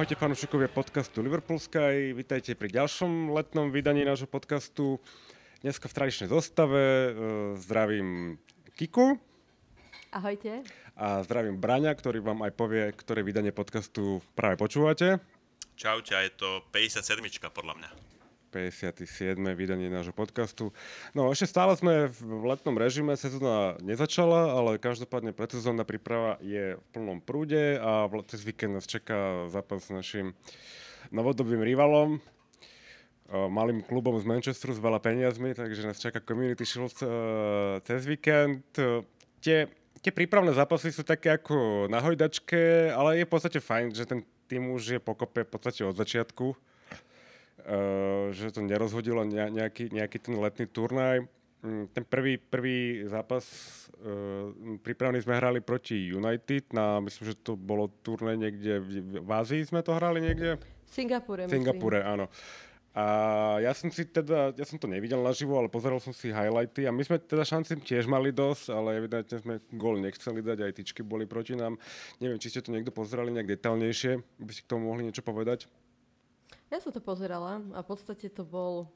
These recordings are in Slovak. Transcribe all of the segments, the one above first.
Ahojte fanúšikovia podcastu Liverpool Sky, vítajte pri ďalšom letnom vydaní nášho podcastu. Dneska v tradičnej zostave e, zdravím Kiku. Ahojte. A zdravím Braňa, ktorý vám aj povie, ktoré vydanie podcastu práve počúvate. Čaute, je to 57 podľa mňa. 57. vydanie nášho podcastu. No ešte stále sme v letnom režime, sezóna nezačala, ale každopádne predsezónna príprava je v plnom prúde a cez víkend nás čaká zápas s našim novodobým rivalom, malým klubom z Manchesteru s veľa peniazmi, takže nás čaká Community Shield e, cez víkend. Tie, tie prípravné zápasy sú také ako na hojdačke, ale je v podstate fajn, že ten tým už je pokope v podstate od začiatku že to nerozhodilo nejaký, nejaký ten letný turnaj. Mm, ten prvý, prvý zápas uh, prípravný sme hrali proti United, na, myslím, že to bolo turnaj niekde v, v Ázii sme to hrali niekde? V Singapúre, V Singapúre, áno. A ja som si teda, ja som to nevidel naživo, ale pozeral som si highlighty a my sme teda šanci tiež mali dosť, ale evidentne sme gól nechceli dať, aj tyčky boli proti nám. Neviem, či ste to niekto pozerali nejak detailnejšie, by ste k tomu mohli niečo povedať? Ja som to pozerala a v podstate to bol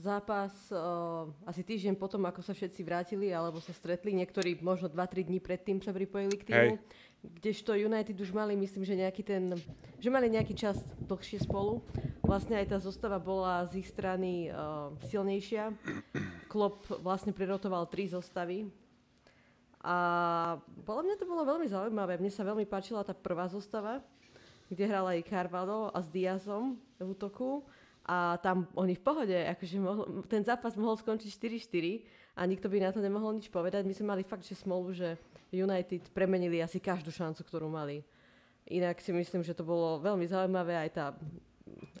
zápas uh, asi týždeň potom, ako sa všetci vrátili alebo sa stretli. Niektorí možno 2-3 dní predtým sa pripojili k týmu. Hej. Kdežto United už mali, myslím, že nejaký ten, že mali nejaký čas dlhšie spolu. Vlastne aj tá zostava bola z ich strany uh, silnejšia. Klopp vlastne prerotoval tri zostavy. A podľa mňa to bolo veľmi zaujímavé. Mne sa veľmi páčila tá prvá zostava kde hral aj Carvalho a s Diazom v útoku a tam oni v pohode, akože mohol, ten zápas mohol skončiť 4-4 a nikto by na to nemohol nič povedať. My sme mali fakt, že smolu, že United premenili asi každú šancu, ktorú mali. Inak si myslím, že to bolo veľmi zaujímavé, aj tá,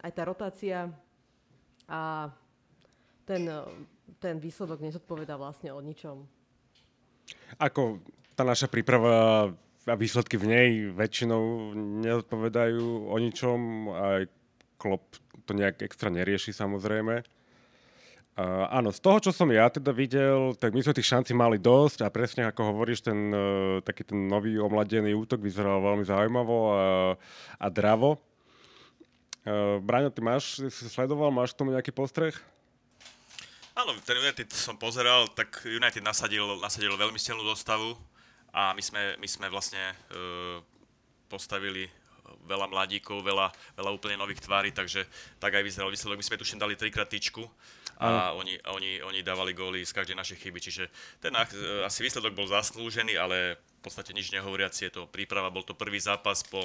aj tá rotácia a ten, ten výsledok nezodpoveda vlastne o ničom. Ako tá naša príprava a výsledky v nej väčšinou neodpovedajú o ničom. Aj Klop to nejak extra nerieši samozrejme. Uh, áno, z toho, čo som ja teda videl, tak my sme tých šancí mali dosť a presne ako hovoríš, ten uh, taký ten nový omladený útok vyzeral veľmi zaujímavo a, a dravo. Uh, Braňo, ty máš, si sledoval, máš k tomu nejaký postreh? Áno, ten United som pozeral, tak United nasadil, nasadil veľmi silnú dostavu a my sme, my sme vlastne uh, postavili veľa mladíkov, veľa, veľa úplne nových tvári, takže tak aj vyzeral výsledok. My sme tuším dali trikrát tyčku a oni, oni, oni dávali góly z každej našej chyby, čiže ten uh, asi výsledok bol zaslúžený, ale v podstate nič nehovoriaci, je to príprava, bol to prvý zápas po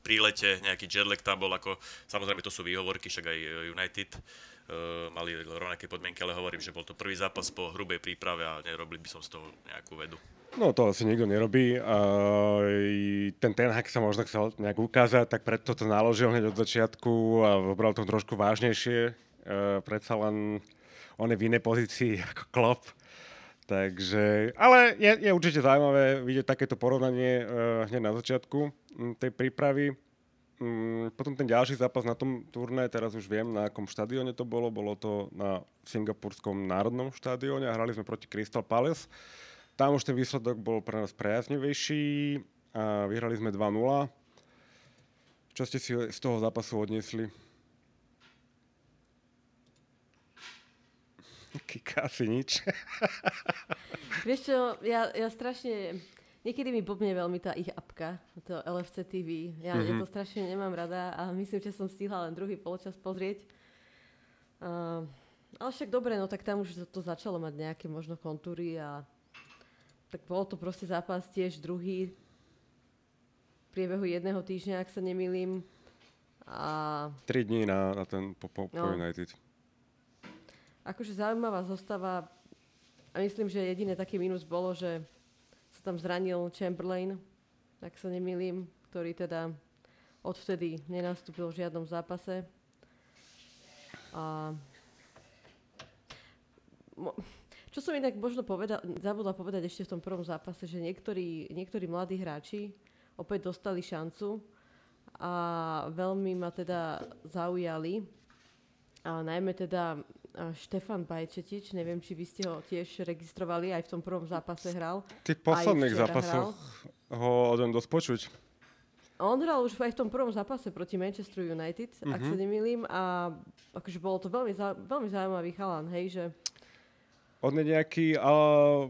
prílete, nejaký jetlag tam bol, ako, samozrejme to sú výhovorky, však aj United uh, mali rovnaké podmienky, ale hovorím, že bol to prvý zápas po hrubej príprave a nerobili by som z toho nejakú vedu. No to asi nikto nerobí. Uh, ten Ten Hag sa možno chcel nejak ukázať, tak preto to naložil hneď od začiatku a vybral to trošku vážnejšie. Uh, predsa len on je v inej pozícii ako Klopp. Takže, ale je, je určite zaujímavé vidieť takéto porovnanie uh, hneď na začiatku tej prípravy. Um, potom ten ďalší zápas na tom turné, teraz už viem, na akom štadióne to bolo. Bolo to na Singapurskom národnom štadióne a hrali sme proti Crystal Palace. Tam už ten výsledok bol pre nás prejaznivejší a vyhrali sme 2-0. Čo ste si z toho zápasu odniesli? Kika, asi nič. Vieš čo, ja, ja strašne... Niekedy mi blbne veľmi tá ich apka, to LFC TV. Ja, mm-hmm. ja to strašne nemám rada a myslím, že som stihla len druhý poločas pozrieť. Uh, ale však dobre, no tak tam už to, to začalo mať nejaké možno kontúry a tak bol to proste zápas tiež druhý v priebehu jedného týždňa, ak sa nemýlim. A... Tri dní na, na ten po, po, no. United. Akože zaujímavá zostava a myslím, že jediné taký mínus bolo, že sa tam zranil Chamberlain, ak sa nemýlim, ktorý teda odvtedy nenastúpil v žiadnom zápase. A... Mo- čo som inak možno povedal, zabudla povedať ešte v tom prvom zápase, že niektorí, niektorí mladí hráči opäť dostali šancu a veľmi ma teda zaujali. A najmä teda Štefan Bajčetič, neviem, či vy ste ho tiež registrovali, aj v tom prvom zápase hral. V tých posledných zápasoch ho o dosť počuť. On hral už aj v tom prvom zápase proti Manchester United, mm-hmm. ak sa nemýlim, a akože bolo to veľmi, zau, veľmi zaujímavý chalan, hej, že... On je nejaký uh,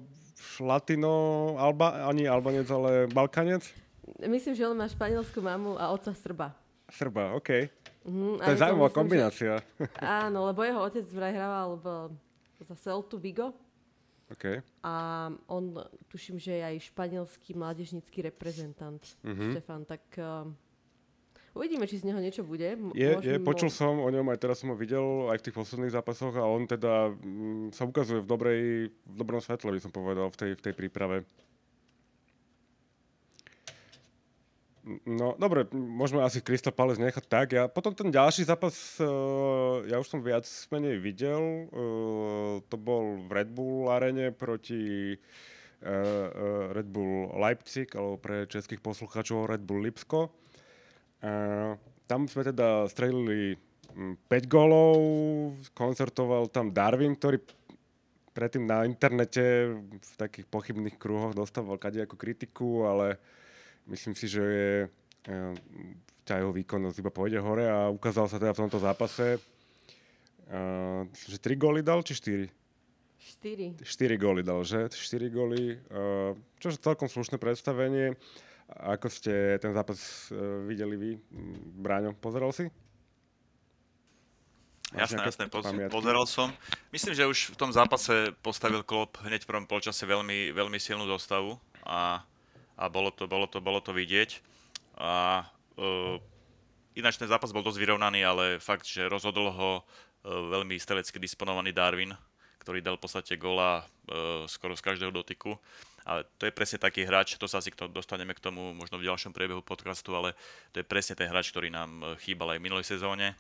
latino, alba, ani albanec, ale balkanec? Myslím, že on má španielskú mamu a otca Srba. Srba, OK. Mm, To je zaujímavá myslím, kombinácia. Že, áno, lebo jeho otec vraj hrával v, za Celtu Vigo OK. a on, tuším, že je aj španielský mládežnický reprezentant, Mhm. mm-hmm. Štefan, tak uh, uvidíme, či z neho niečo bude. M- Je, je, počul som o ňom, aj teraz som ho videl, aj v tých posledných zápasoch a on teda mm, sa ukazuje v, dobrej, v dobrom svetle, by som povedal, v tej, v tej príprave. No, dobre, môžeme asi Crystal Palace nechať tak. Ja, potom ten ďalší zápas, uh, ja už som viac menej videl. Uh, to bol v Red Bull arene proti uh, uh, Red Bull Leipzig, alebo pre českých poslucháčov Red Bull Lipsko. Uh, tam sme teda strelili mm, 5 golov, koncertoval tam Darwin, ktorý predtým na internete v takých pochybných kruhoch dostával kadejakú kritiku, ale myslím si, že je, eh, tá jeho výkonnosť iba pôjde hore a ukázal sa teda v tomto zápase, uh, že 3 góly dal, či 4? 4. 4 góly dal, že? 4 góly, uh, čo je celkom slušné predstavenie. Ako ste ten zápas uh, videli vy, Mm, Bráňo, pozeral si? Jasné, jasné, poz- pozeral som. Myslím, že už v tom zápase postavil Klopp hneď v prvom polčase veľmi, veľmi silnú dostavu a, a bolo, to, bolo, to, bolo to vidieť. A uh, ináč ten zápas bol dosť vyrovnaný, ale fakt, že rozhodol ho uh, veľmi strelecky disponovaný Darwin, ktorý dal v podstate gola uh, skoro z každého dotyku. Ale to je presne taký hráč, to sa asi dostaneme k tomu možno v ďalšom priebehu podcastu, ale to je presne ten hráč, ktorý nám eh, chýbal aj v minulej sezóne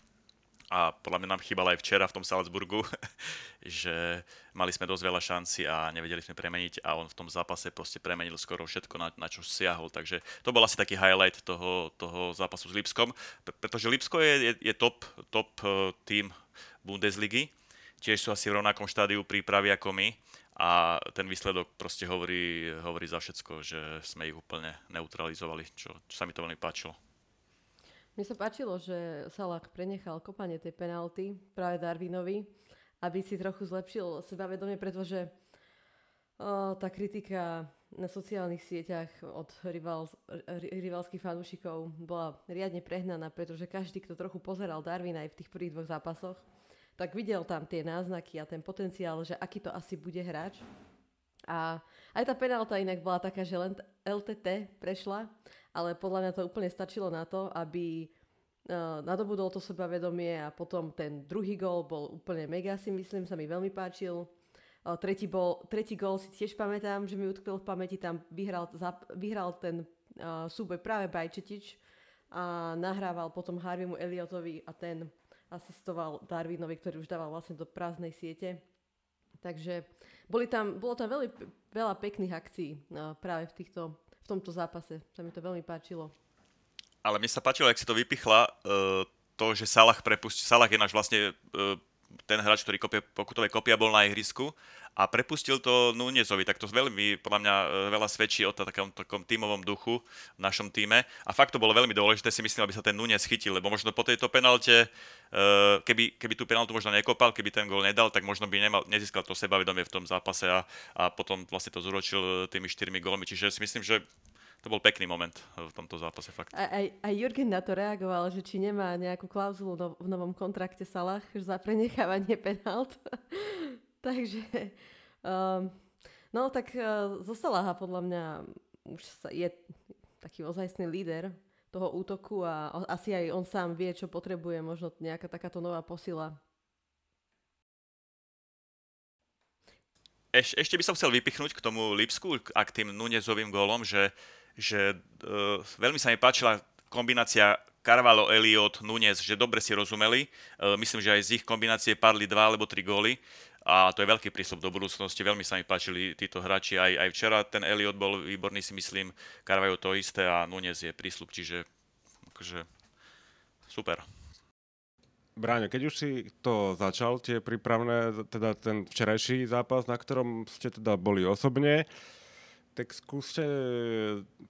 a podľa mňa nám chýbal aj včera v tom Salzburgu, že mali sme dosť veľa šanci a nevedeli sme premeniť a on v tom zápase proste premenil skoro všetko, na, na čo siahol. Takže to bol asi taký highlight toho, toho zápasu s Lipskom, pre- pretože Lipsko je, je, je top, top eh, tým Bundesligy, tiež sú asi v rovnakom štádiu prípravy ako my a ten výsledok proste hovorí, hovorí za všetko, že sme ich úplne neutralizovali, čo, čo sa mi to veľmi páčilo. Mne sa páčilo, že Salah prenechal kopanie tej penalty práve Darwinovi, aby si trochu zlepšil sebavedomie, pretože o, tá kritika na sociálnych sieťach od rival, ri- rivalských fanúšikov bola riadne prehnaná, pretože každý, kto trochu pozeral Darwina aj v tých prvých dvoch zápasoch, tak videl tam tie náznaky a ten potenciál, že aký to asi bude hráč. A aj tá penálta inak bola taká, že len LTT prešla, ale podľa mňa to úplne stačilo na to, aby uh, nadobudol to sebavedomie a potom ten druhý gól bol úplne mega, si myslím, sa mi veľmi páčil. Uh, tretí, bol, tretí gól si tiež pamätám, že mi utkvel v pamäti, tam vyhral, vyhral ten uh, súboj práve Bajčetič a nahrával potom Harveymu Elliotovi a ten asistoval Darwinovi, ktorý už dával vlastne do prázdnej siete. Takže boli tam, bolo tam veľmi, veľa pekných akcií uh, práve v, týchto, v tomto zápase. Sa mi to veľmi páčilo. Ale mne sa páčilo, jak si to vypichla, uh, to, že Salah prepustil, Salah je náš vlastne uh, ten hráč, ktorý kopie pokutové kopia, bol na ihrisku a prepustil to Nunezovi, tak to veľmi, podľa mňa, e, veľa svedčí o takom, takom tímovom duchu v našom týme. A fakt to bolo veľmi dôležité, si myslím, aby sa ten Nunez chytil, lebo možno po tejto penalte, e, keby, keby tú penaltu možno nekopal, keby ten gól nedal, tak možno by nemal, nezískal to sebavedomie v tom zápase a, a potom vlastne to zúročil tými štyrmi gólmi. Čiže si myslím, že to bol pekný moment v tomto zápase, fakt. Aj, aj, aj Jurgen na to reagoval, že či nemá nejakú klauzulu no, v novom kontrakte Salah za prenechávanie penalt. Takže, um, no tak uh, zo Salaha podľa mňa už sa, je taký ozajstný líder toho útoku a asi aj on sám vie, čo potrebuje, možno nejaká takáto nová posila. Eš, ešte by som chcel vypichnúť k tomu Lipsku a k tým Nunezovým gólom, že, že uh, veľmi sa mi páčila kombinácia Carvalho, Elliot, Nunez, že dobre si rozumeli. Uh, myslím, že aj z ich kombinácie padli dva alebo tri góly a to je veľký prístup do budúcnosti. Veľmi sa mi páčili títo hráči. Aj, aj včera ten Elliot bol výborný, si myslím. Carvalho to isté a Nunez je prísľub, čiže akože, super. Bráňo, keď už si to začal, tie prípravné, teda ten včerajší zápas, na ktorom ste teda boli osobne, tak skúste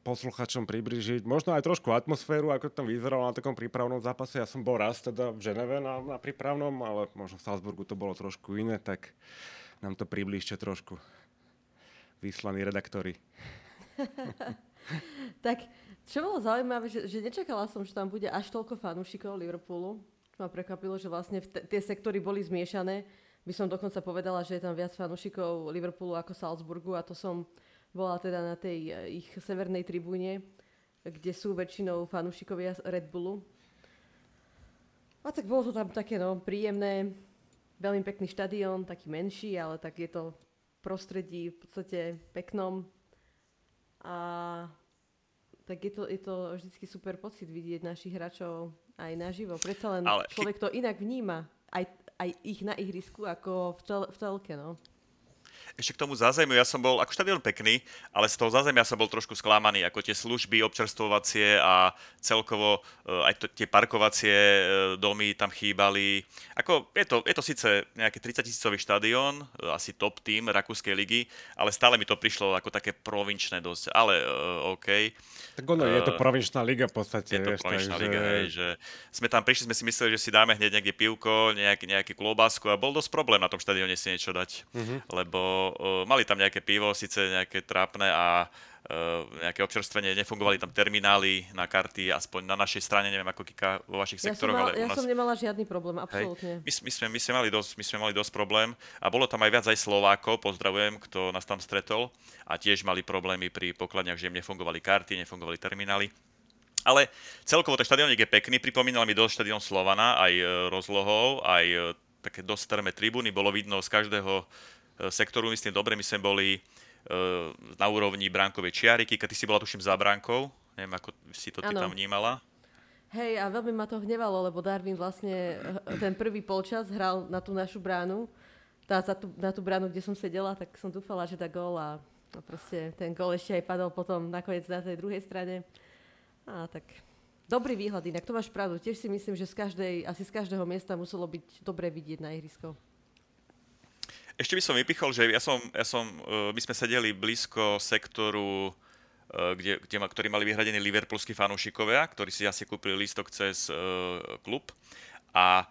posluchačom približiť možno aj trošku atmosféru, ako to tam vyzeralo na takom prípravnom zápase. Ja som bol raz teda v Ženeve na, na prípravnom, ale možno v Salzburgu to bolo trošku iné, tak nám to približte trošku. Vyslaní redaktori. tak, čo bolo zaujímavé, že, že nečakala som, že tam bude až toľko fanúšikov Liverpoolu. Ma prekvapilo, že vlastne t- tie sektory boli zmiešané. By som dokonca povedala, že je tam viac fanúšikov Liverpoolu ako Salzburgu a to som bola teda na tej eh, ich severnej tribúne, kde sú väčšinou fanúšikovia Red Bullu. A tak bolo to tam také no, príjemné, veľmi pekný štadión, taký menší, ale tak je to prostredí v podstate peknom. A tak je to, je to vždy super pocit vidieť našich hráčov aj naživo. Predsa len ale človek to inak vníma, aj, aj ich na ihrisku, ako v, tel, v telke. No. Ešte k tomu zázemiu, ja som bol, ako štadión pekný, ale z toho zázemia som bol trošku sklamaný, ako tie služby občerstvovacie a celkovo eh, aj to, tie parkovacie eh, domy tam chýbali. Ako, je to, je to síce nejaký 30 tisícový štadión, eh, asi top tým Rakúskej ligy, ale stále mi to prišlo ako také provinčné dosť, ale uh, OK. Tak ono, uh, je to provinčná liga v podstate. Je to provinčná liga, hej, že sme tam prišli, sme si mysleli, že si dáme hneď nejaké pivko, nejaký, nejaký klobásku a bol dosť problém na tom štadióne si niečo dať, uh-huh. lebo mali tam nejaké pivo, síce nejaké trápne a uh, nejaké občerstvenie, nefungovali tam terminály na karty, aspoň na našej strane, neviem ako Kika vo vašich ja sektoroch, mal, ale ja nás... som nemala žiadny problém, absolútne. Hej, my, my, sme, my, sme mali dosť, my sme mali dosť problém a bolo tam aj viac aj Slovákov, pozdravujem, kto nás tam stretol a tiež mali problémy pri pokladniach, že im nefungovali karty, nefungovali terminály. Ale celkovo ten štadionik je pekný, pripomínal mi dosť štadión Slovana, aj e, rozlohou, aj e, také dosť strmé tribúny, bolo vidno z každého E, sektoru, myslím, dobre, my sme boli e, na úrovni bránkovej čiariky, keď ty si bola tuším za bránkou, neviem, ako si to ty ano. tam vnímala. Hej, a veľmi ma to hnevalo, lebo Darwin vlastne e, ten prvý polčas hral na tú našu bránu, tá, za tú, na tú bránu, kde som sedela, tak som dúfala, že dá gól a, a proste ten gól ešte aj padol potom nakoniec na tej druhej strane. A tak dobrý výhľad inak, to máš pravdu. Tiež si myslím, že z každej, asi z každého miesta muselo byť dobre vidieť na ihrisko. Ešte by som vypichol, že ja som, ja som, e, my sme sedeli blízko sektoru, e, kde, kde, ktorý mali vyhradený liverpoolskí fanúšikovia, ktorí si asi kúpili lístok cez uh, klub. A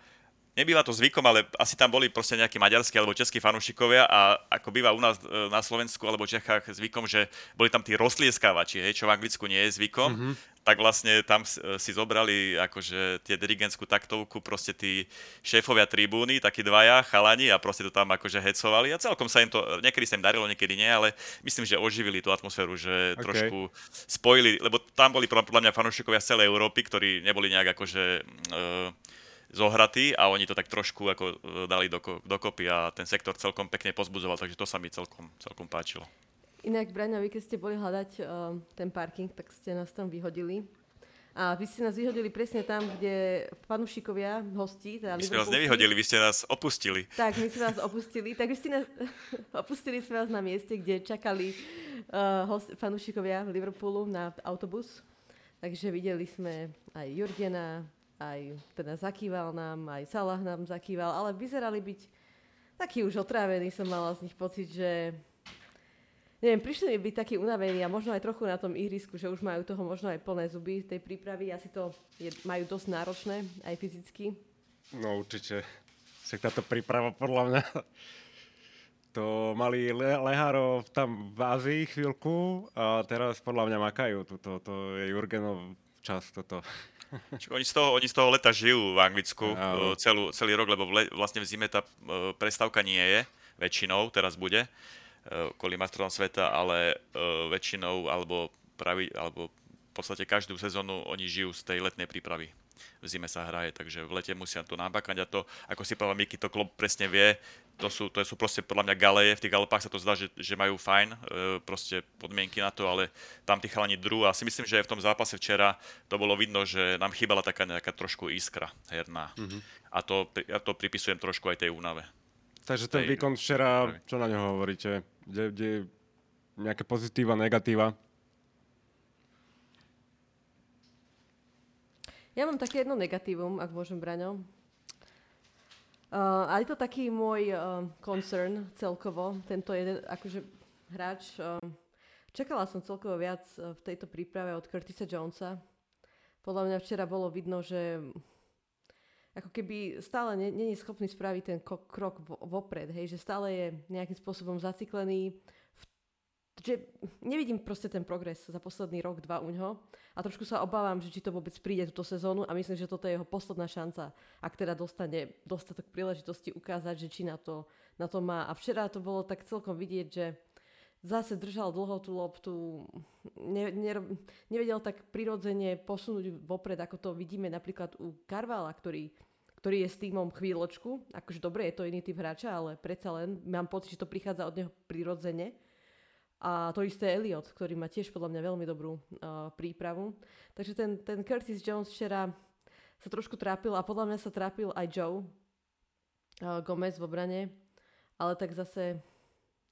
nebýva to zvykom, ale asi tam boli proste nejakí maďarskí alebo českí fanúšikovia a ako býva u nás na Slovensku alebo Čechách zvykom, že boli tam tí rozlieskávači, hej, čo v Anglicku nie je zvykom. Mm-hmm tak vlastne tam si zobrali akože tie dirigentskú taktovku, proste tí šéfovia tribúny, takí dvaja chalani a proste to tam akože hecovali a celkom sa im to, niekedy sa im darilo, niekedy nie, ale myslím, že oživili tú atmosféru, že okay. trošku spojili, lebo tam boli podľa mňa fanúšikovia z celej Európy, ktorí neboli nejak akože e, zohratí a oni to tak trošku ako e, dali doko, dokopy a ten sektor celkom pekne pozbudzoval, takže to sa mi celkom, celkom páčilo. Inak, Braňo, vy keď ste boli hľadať uh, ten parking, tak ste nás tam vyhodili. A vy ste nás vyhodili presne tam, kde fanúšikovia, hostí, teda My sme vás nevyhodili, vy ste nás opustili. Tak, my sme vás opustili. Tak vy ste nás, opustili sme vás na mieste, kde čakali uh, host, fanúšikovia Liverpoolu na autobus. Takže videli sme aj Jurgena, aj teda zakýval nám, aj Salah nám zakýval, ale vyzerali byť taký už otrávený, som mala z nich pocit, že neviem, prišli mi byť takí unavení a možno aj trochu na tom ihrisku, že už majú toho možno aj plné zuby tej prípravy. Asi to je, majú dosť náročné, aj fyzicky. No určite. Však táto príprava podľa mňa to mali Le- Lehárov tam v Ázii chvíľku a teraz podľa mňa makajú. Toto, to je Jurgenov čas toto. Čiže oni z, toho, oni z toho leta žijú v Anglicku uh, celú, celý rok, lebo v le, vlastne v zime tá uh, prestávka nie je väčšinou, teraz bude. Eh, kvôli majstrovstvám sveta, ale väčšinou alebo, pravi, alebo v podstate každú sezónu oni žijú z tej letnej prípravy. V zime sa hraje, takže v lete musia to nabakať a to, ako si povedal Miky, to klub presne vie, to sú, to sú proste podľa mňa galeje, v tých galopách sa to zdá, že, že majú fajn, e, proste podmienky na to, ale tam tí chalani druh a si myslím, že aj v tom zápase včera to bolo vidno, že nám chýbala taká nejaká trošku iskra herná. Mm-hmm. A to, ja to pripisujem trošku aj tej únave. Takže ten výkon včera, čo na ňo hovoríte? Kde, kde nejaké pozitíva, negatíva? Ja mám také jedno negatívum, ak môžem, Braňo. Uh, ale je to taký môj uh, concern celkovo, tento jeden akože hráč. Uh, čakala som celkovo viac v tejto príprave od Curtisa Jonesa. Podľa mňa včera bolo vidno, že ako keby stále není schopný spraviť ten krok vopred, hej, že stále je nejakým spôsobom zaciklený, že nevidím proste ten progres za posledný rok, dva u ňoho a trošku sa obávam, že či to vôbec príde túto sezónu a myslím, že toto je jeho posledná šanca, ak teda dostane dostatok príležitosti ukázať, že či na to, na to má. A včera to bolo tak celkom vidieť, že zase držal dlho tú loptu, ne, ne, nevedel tak prirodzene posunúť vopred, ako to vidíme napríklad u Karvala, ktorý, ktorý je s týmom chvíľočku. Akože dobre, je to iný typ hráča, ale predsa len mám pocit, že to prichádza od neho prirodzene a to isté Elliot, ktorý má tiež podľa mňa veľmi dobrú uh, prípravu. Takže ten, ten Curtis Jones včera sa trošku trápil a podľa mňa sa trápil aj Joe uh, Gomez v obrane, ale tak zase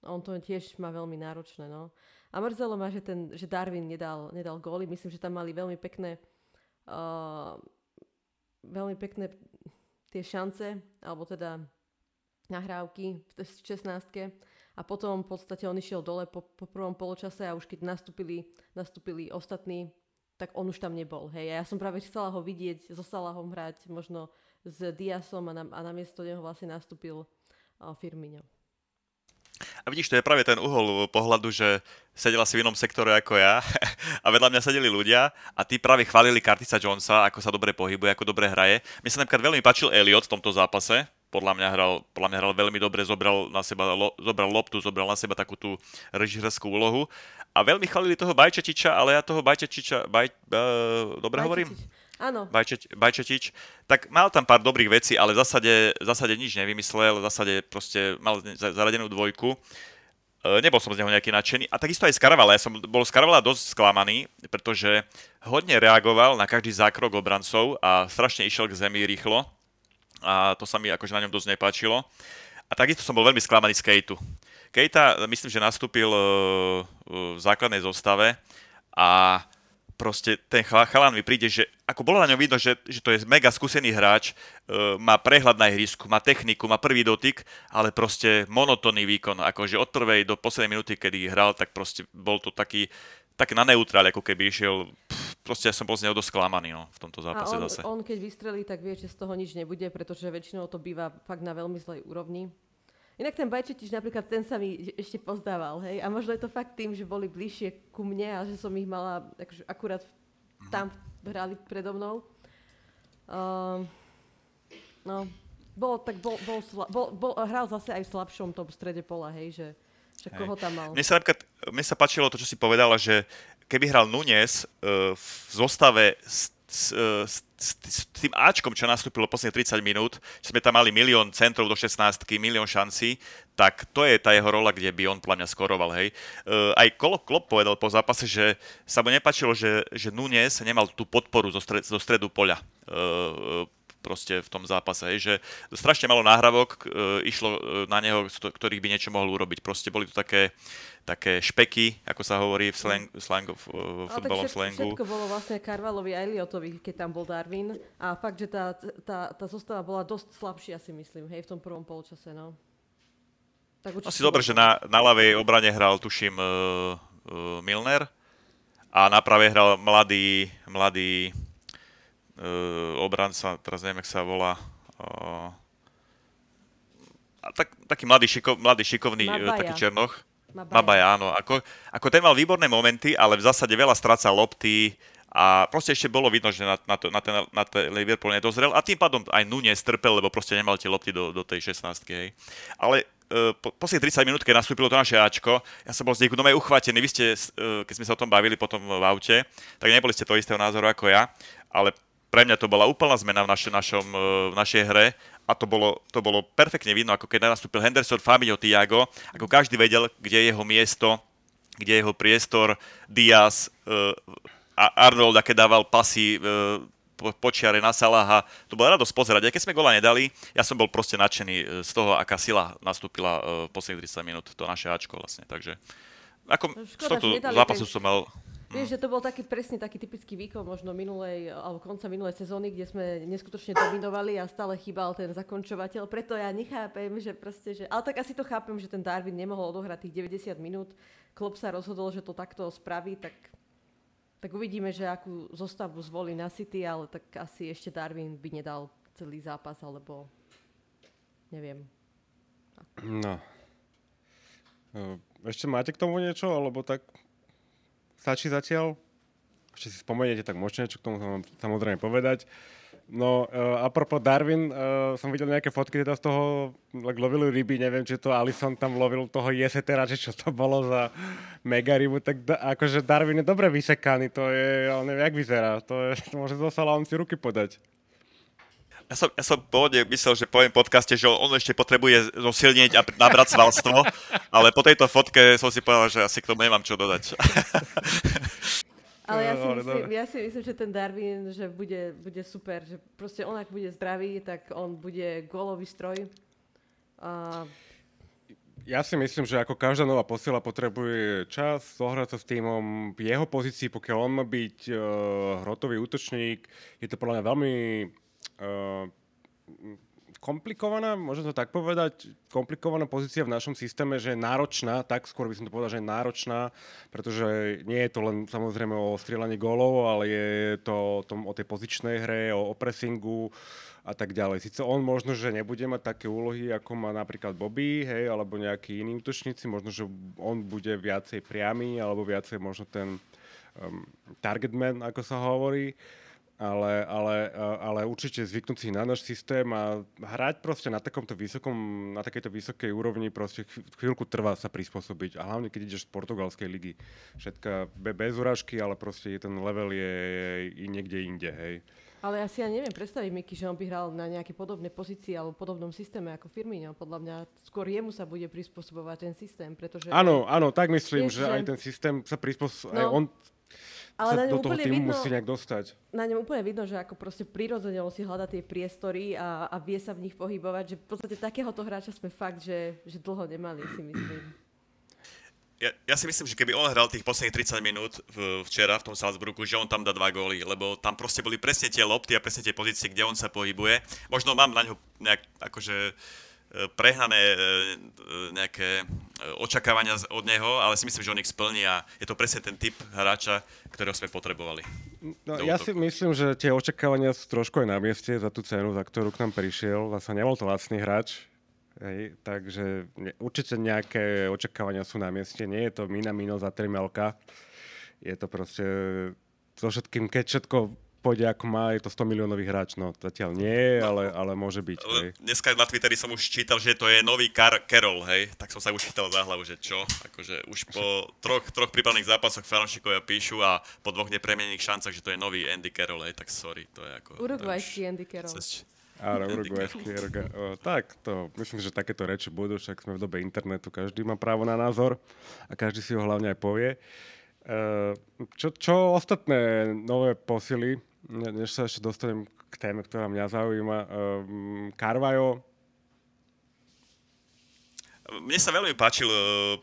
on to tiež má veľmi náročné. No. A mrzelo ma, že, ten, že Darwin nedal, nedal góly. Myslím, že tam mali veľmi pekné uh, veľmi pekné tie šance, alebo teda nahrávky v 16 a potom v podstate on išiel dole po, po prvom poločase a už keď nastúpili, nastúpili ostatní, tak on už tam nebol. Hej. A ja som práve chcela ho vidieť, so Salahom hrať možno s Diasom a, na, a namiesto neho vlastne nastúpil uh, Firmino. A vidíš, to je práve ten uhol pohľadu, že sedela si v inom sektore ako ja a vedľa mňa sedeli ľudia a tí práve chválili Kartica Jonesa, ako sa dobre pohybuje, ako dobre hraje. Mne sa napríklad veľmi páčil Elliot v tomto zápase, podľa mňa hral, podľa mňa hral veľmi dobre, zobral na seba, lo, zobral loptu, zobral na seba takú tú režisérskú úlohu. A veľmi chvalili toho Bajčetiča, ale ja toho Bajčetiča, Baj, uh, dobre Bajčetič. hovorím? Áno. Bajčet, Bajčetič, tak mal tam pár dobrých vecí, ale v zásade, v zásade nič nevymyslel, v zásade proste mal zaradenú dvojku. Uh, nebol som z neho nejaký nadšený. A takisto aj z Karvala. Ja som bol z Karvala dosť sklamaný, pretože hodne reagoval na každý zákrok obrancov a strašne išiel k zemi rýchlo a to sa mi akože na ňom dosť nepáčilo. A takisto som bol veľmi sklamaný z Kejtu. Kejta, myslím, že nastúpil e, v základnej zostave a proste ten chalán mi príde, že ako bolo na ňom vidno, že, že to je mega skúsený hráč, e, má prehľad na ihrisku, má techniku, má prvý dotyk, ale proste monotónny výkon. Akože od prvej do poslednej minúty, kedy hral, tak proste bol to taký, tak na neutrál, ako keby išiel pff, proste ja som bol z neho dosť sklamaný no, v tomto zápase a on, zase. on keď vystrelí, tak vie, že z toho nič nebude, pretože väčšinou to býva fakt na veľmi zlej úrovni. Inak ten Bajčetič napríklad, ten sa mi ešte pozdával, hej. A možno je to fakt tým, že boli bližšie ku mne a že som ich mala akože akurát mm-hmm. tam hrali predo mnou. Uh, no, bol, tak bol, bol, bol, bol, hral zase aj v slabšom tom strede pola, hej, že, že koho tam mal. Mne sa napríklad, mne sa páčilo to, čo si povedala, že keby hral Nunes uh, v zostave s, s, s, s tým Ačkom, čo nastúpilo posledných 30 minút, že sme tam mali milión centrov do 16 milión šancí, tak to je tá jeho rola, kde by on podľa mňa skoroval, hej. Uh, aj Klopp, povedal po zápase, že sa mu nepačilo, že, že Nunes nemal tú podporu zo, stred, zo stredu poľa. Proste v tom zápase, hej, že strašne malo náhravok e, išlo na neho, ktorých by niečo mohol urobiť. Proste boli to také také špeky, ako sa hovorí v, slang, slang, v, v futbalom všetko, slangu. Všetko bolo vlastne Karvalovi a Eliotovi, keď tam bol Darwin. A fakt, že tá, tá, tá zostava bola dosť slabšia, si myslím, hej, v tom prvom polčase, no. Tak Asi dobre, že na, na ľavej obrane hral, tuším, uh, uh, Milner a na pravej hral mladý, mladý obranca, teraz neviem, jak sa volá, uh, tak, taký mladý, šiko, mladý šikovný, uh, taký černoch. Mabaja. Mabaja, áno. Ako, ako ten mal výborné momenty, ale v zásade veľa stráca lopty a proste ešte bolo vidno, že na, na, to, na, ten, na ten Liverpool nedozrel a tým pádom aj Nunes trpel, lebo proste nemal tie lopty do, do tej 16 hej. Ale uh, po, posledných 30 minút, keď nastúpilo to naše Ačko, ja som bol z niekoho aj uchvatený. Vy ste, uh, keď sme sa o tom bavili potom v aute, tak neboli ste to istého názoru ako ja, ale pre mňa to bola úplná zmena v, naše, našom, uh, v našej hre a to bolo, to bolo perfektne vidno, ako keď nastúpil Henderson, Fabio, Tiago, ako každý vedel, kde je jeho miesto, kde je jeho priestor, Diaz uh, a Arnold, aké dával pasy uh, po, počiare na Salaha. To bola radosť pozerať. Aj keď sme gola nedali, ja som bol proste nadšený e, z toho, aká sila nastúpila uh, posledných 30 minút, to naše Ačko vlastne. Takže ako Škoda, z tohto zápasu som mal Vieš, že to bol taký presne taký typický výkon možno minulej, alebo konca minulej sezóny, kde sme neskutočne dominovali a stále chýbal ten zakončovateľ. Preto ja nechápem, že proste, že... Ale tak asi to chápem, že ten Darwin nemohol odohrať tých 90 minút. Klopp sa rozhodol, že to takto spraví, tak, tak uvidíme, že akú zostavu zvolí na City, ale tak asi ešte Darwin by nedal celý zápas, alebo neviem. No. Ešte máte k tomu niečo, alebo tak stačí zatiaľ. Ešte si spomeniete, tak môžete niečo k tomu samozrejme povedať. No, uh, apropos Darwin, uh, som videl nejaké fotky teda z toho, like, lovili ryby, neviem, či to Alison tam lovil toho jesetera, či čo to bolo za mega rybu, tak da, akože Darwin je dobre vysekaný, to je, on nevie, jak vyzerá, to, je, môže zostala on si ruky podať. Ja som, ja som pôvodne myslel, že poviem podcaste, že on ešte potrebuje zosilnieť a nabrať svalstvo, ale po tejto fotke som si povedal, že asi k tomu nemám čo dodať. Ale ja si, myslím, ja si myslím, že ten Darwin, že bude, bude super, že proste on ak bude zdravý, tak on bude gólový stroj. A... Ja si myslím, že ako každá nová posiela potrebuje čas, zohrať sa s týmom v jeho pozícii, pokiaľ on má byť uh, hrotový útočník, je to podľa mňa veľmi uh, komplikovaná, môžem to tak povedať, komplikovaná pozícia v našom systéme, že je náročná, tak skôr by som to povedal, že je náročná, pretože nie je to len samozrejme o strieľaní gólov, ale je to o, tom, o tej pozičnej hre, o, o pressingu a tak ďalej. Sice on možno, že nebude mať také úlohy, ako má napríklad Bobby, hej, alebo nejakí iní útočníci, možno, že on bude viacej priamy, alebo viacej možno ten um, target man, ako sa hovorí ale, ale, ale určite zvyknúť si na náš systém a hrať proste na takomto vysokom, na takejto vysokej úrovni proste chvíľku trvá sa prispôsobiť a hlavne keď ideš z portugalskej ligy. Všetka bez urážky, ale proste ten level je, je niekde inde, hej. Ale ja si ja neviem predstaviť, Miky, že on by hral na nejaké podobné pozícii alebo podobnom systéme ako Firmino. Podľa mňa skôr jemu sa bude prispôsobovať ten systém, pretože... Áno, áno, tak myslím, že, že aj ten systém sa prispôsobuje. No, on ale sa na ňom do toho týmu vidno, musí nejak dostať. Na ňom úplne vidno, že ako proste prirodzene on si hľada tie priestory a, a vie sa v nich pohybovať, že v podstate takéhoto hráča sme fakt, že, že dlho nemali, si myslím. Ja, ja si myslím, že keby on hral tých posledných 30 minút v, včera v tom Salzburgu, že on tam dá dva góly, lebo tam proste boli presne tie lopty a presne tie pozície, kde on sa pohybuje. Možno mám na ňo nejak akože prehnané e, nejaké očakávania od neho, ale si myslím, že on ich splní a je to presne ten typ hráča, ktorého sme potrebovali. No, ja si myslím, že tie očakávania sú trošku aj na mieste za tú cenu, za ktorú k nám prišiel. Zasa nebol to lacný hráč, hej, takže ne, určite nejaké očakávania sú na mieste. Nie je to mina mino za 3 melka. Je to proste so všetkým, keď všetko pôjde ako má, je to 100 miliónový hráč, no zatiaľ nie, no, ale, ale môže byť. Hej. Dneska na Twitteri som už čítal, že to je nový Car- Carroll, hej, tak som sa už chytal za hlavu, že čo, akože už po troch, troch prípadných zápasoch fanúšikovia píšu a po dvoch nepremenených šancach, že to je nový Andy Carroll, hej, tak sorry, to je ako... Uruguayský Andy Carroll. Cez... Áno, uruguajský. tak, to, myslím, že takéto reči budú, však sme v dobe internetu, každý má právo na názor a každý si ho hlavne aj povie. Uh, čo, čo ostatné nové posily než sa ešte dostanem k téme, ktorá mňa zaujíma. Um, Carvajo. Mne sa veľmi páčil uh,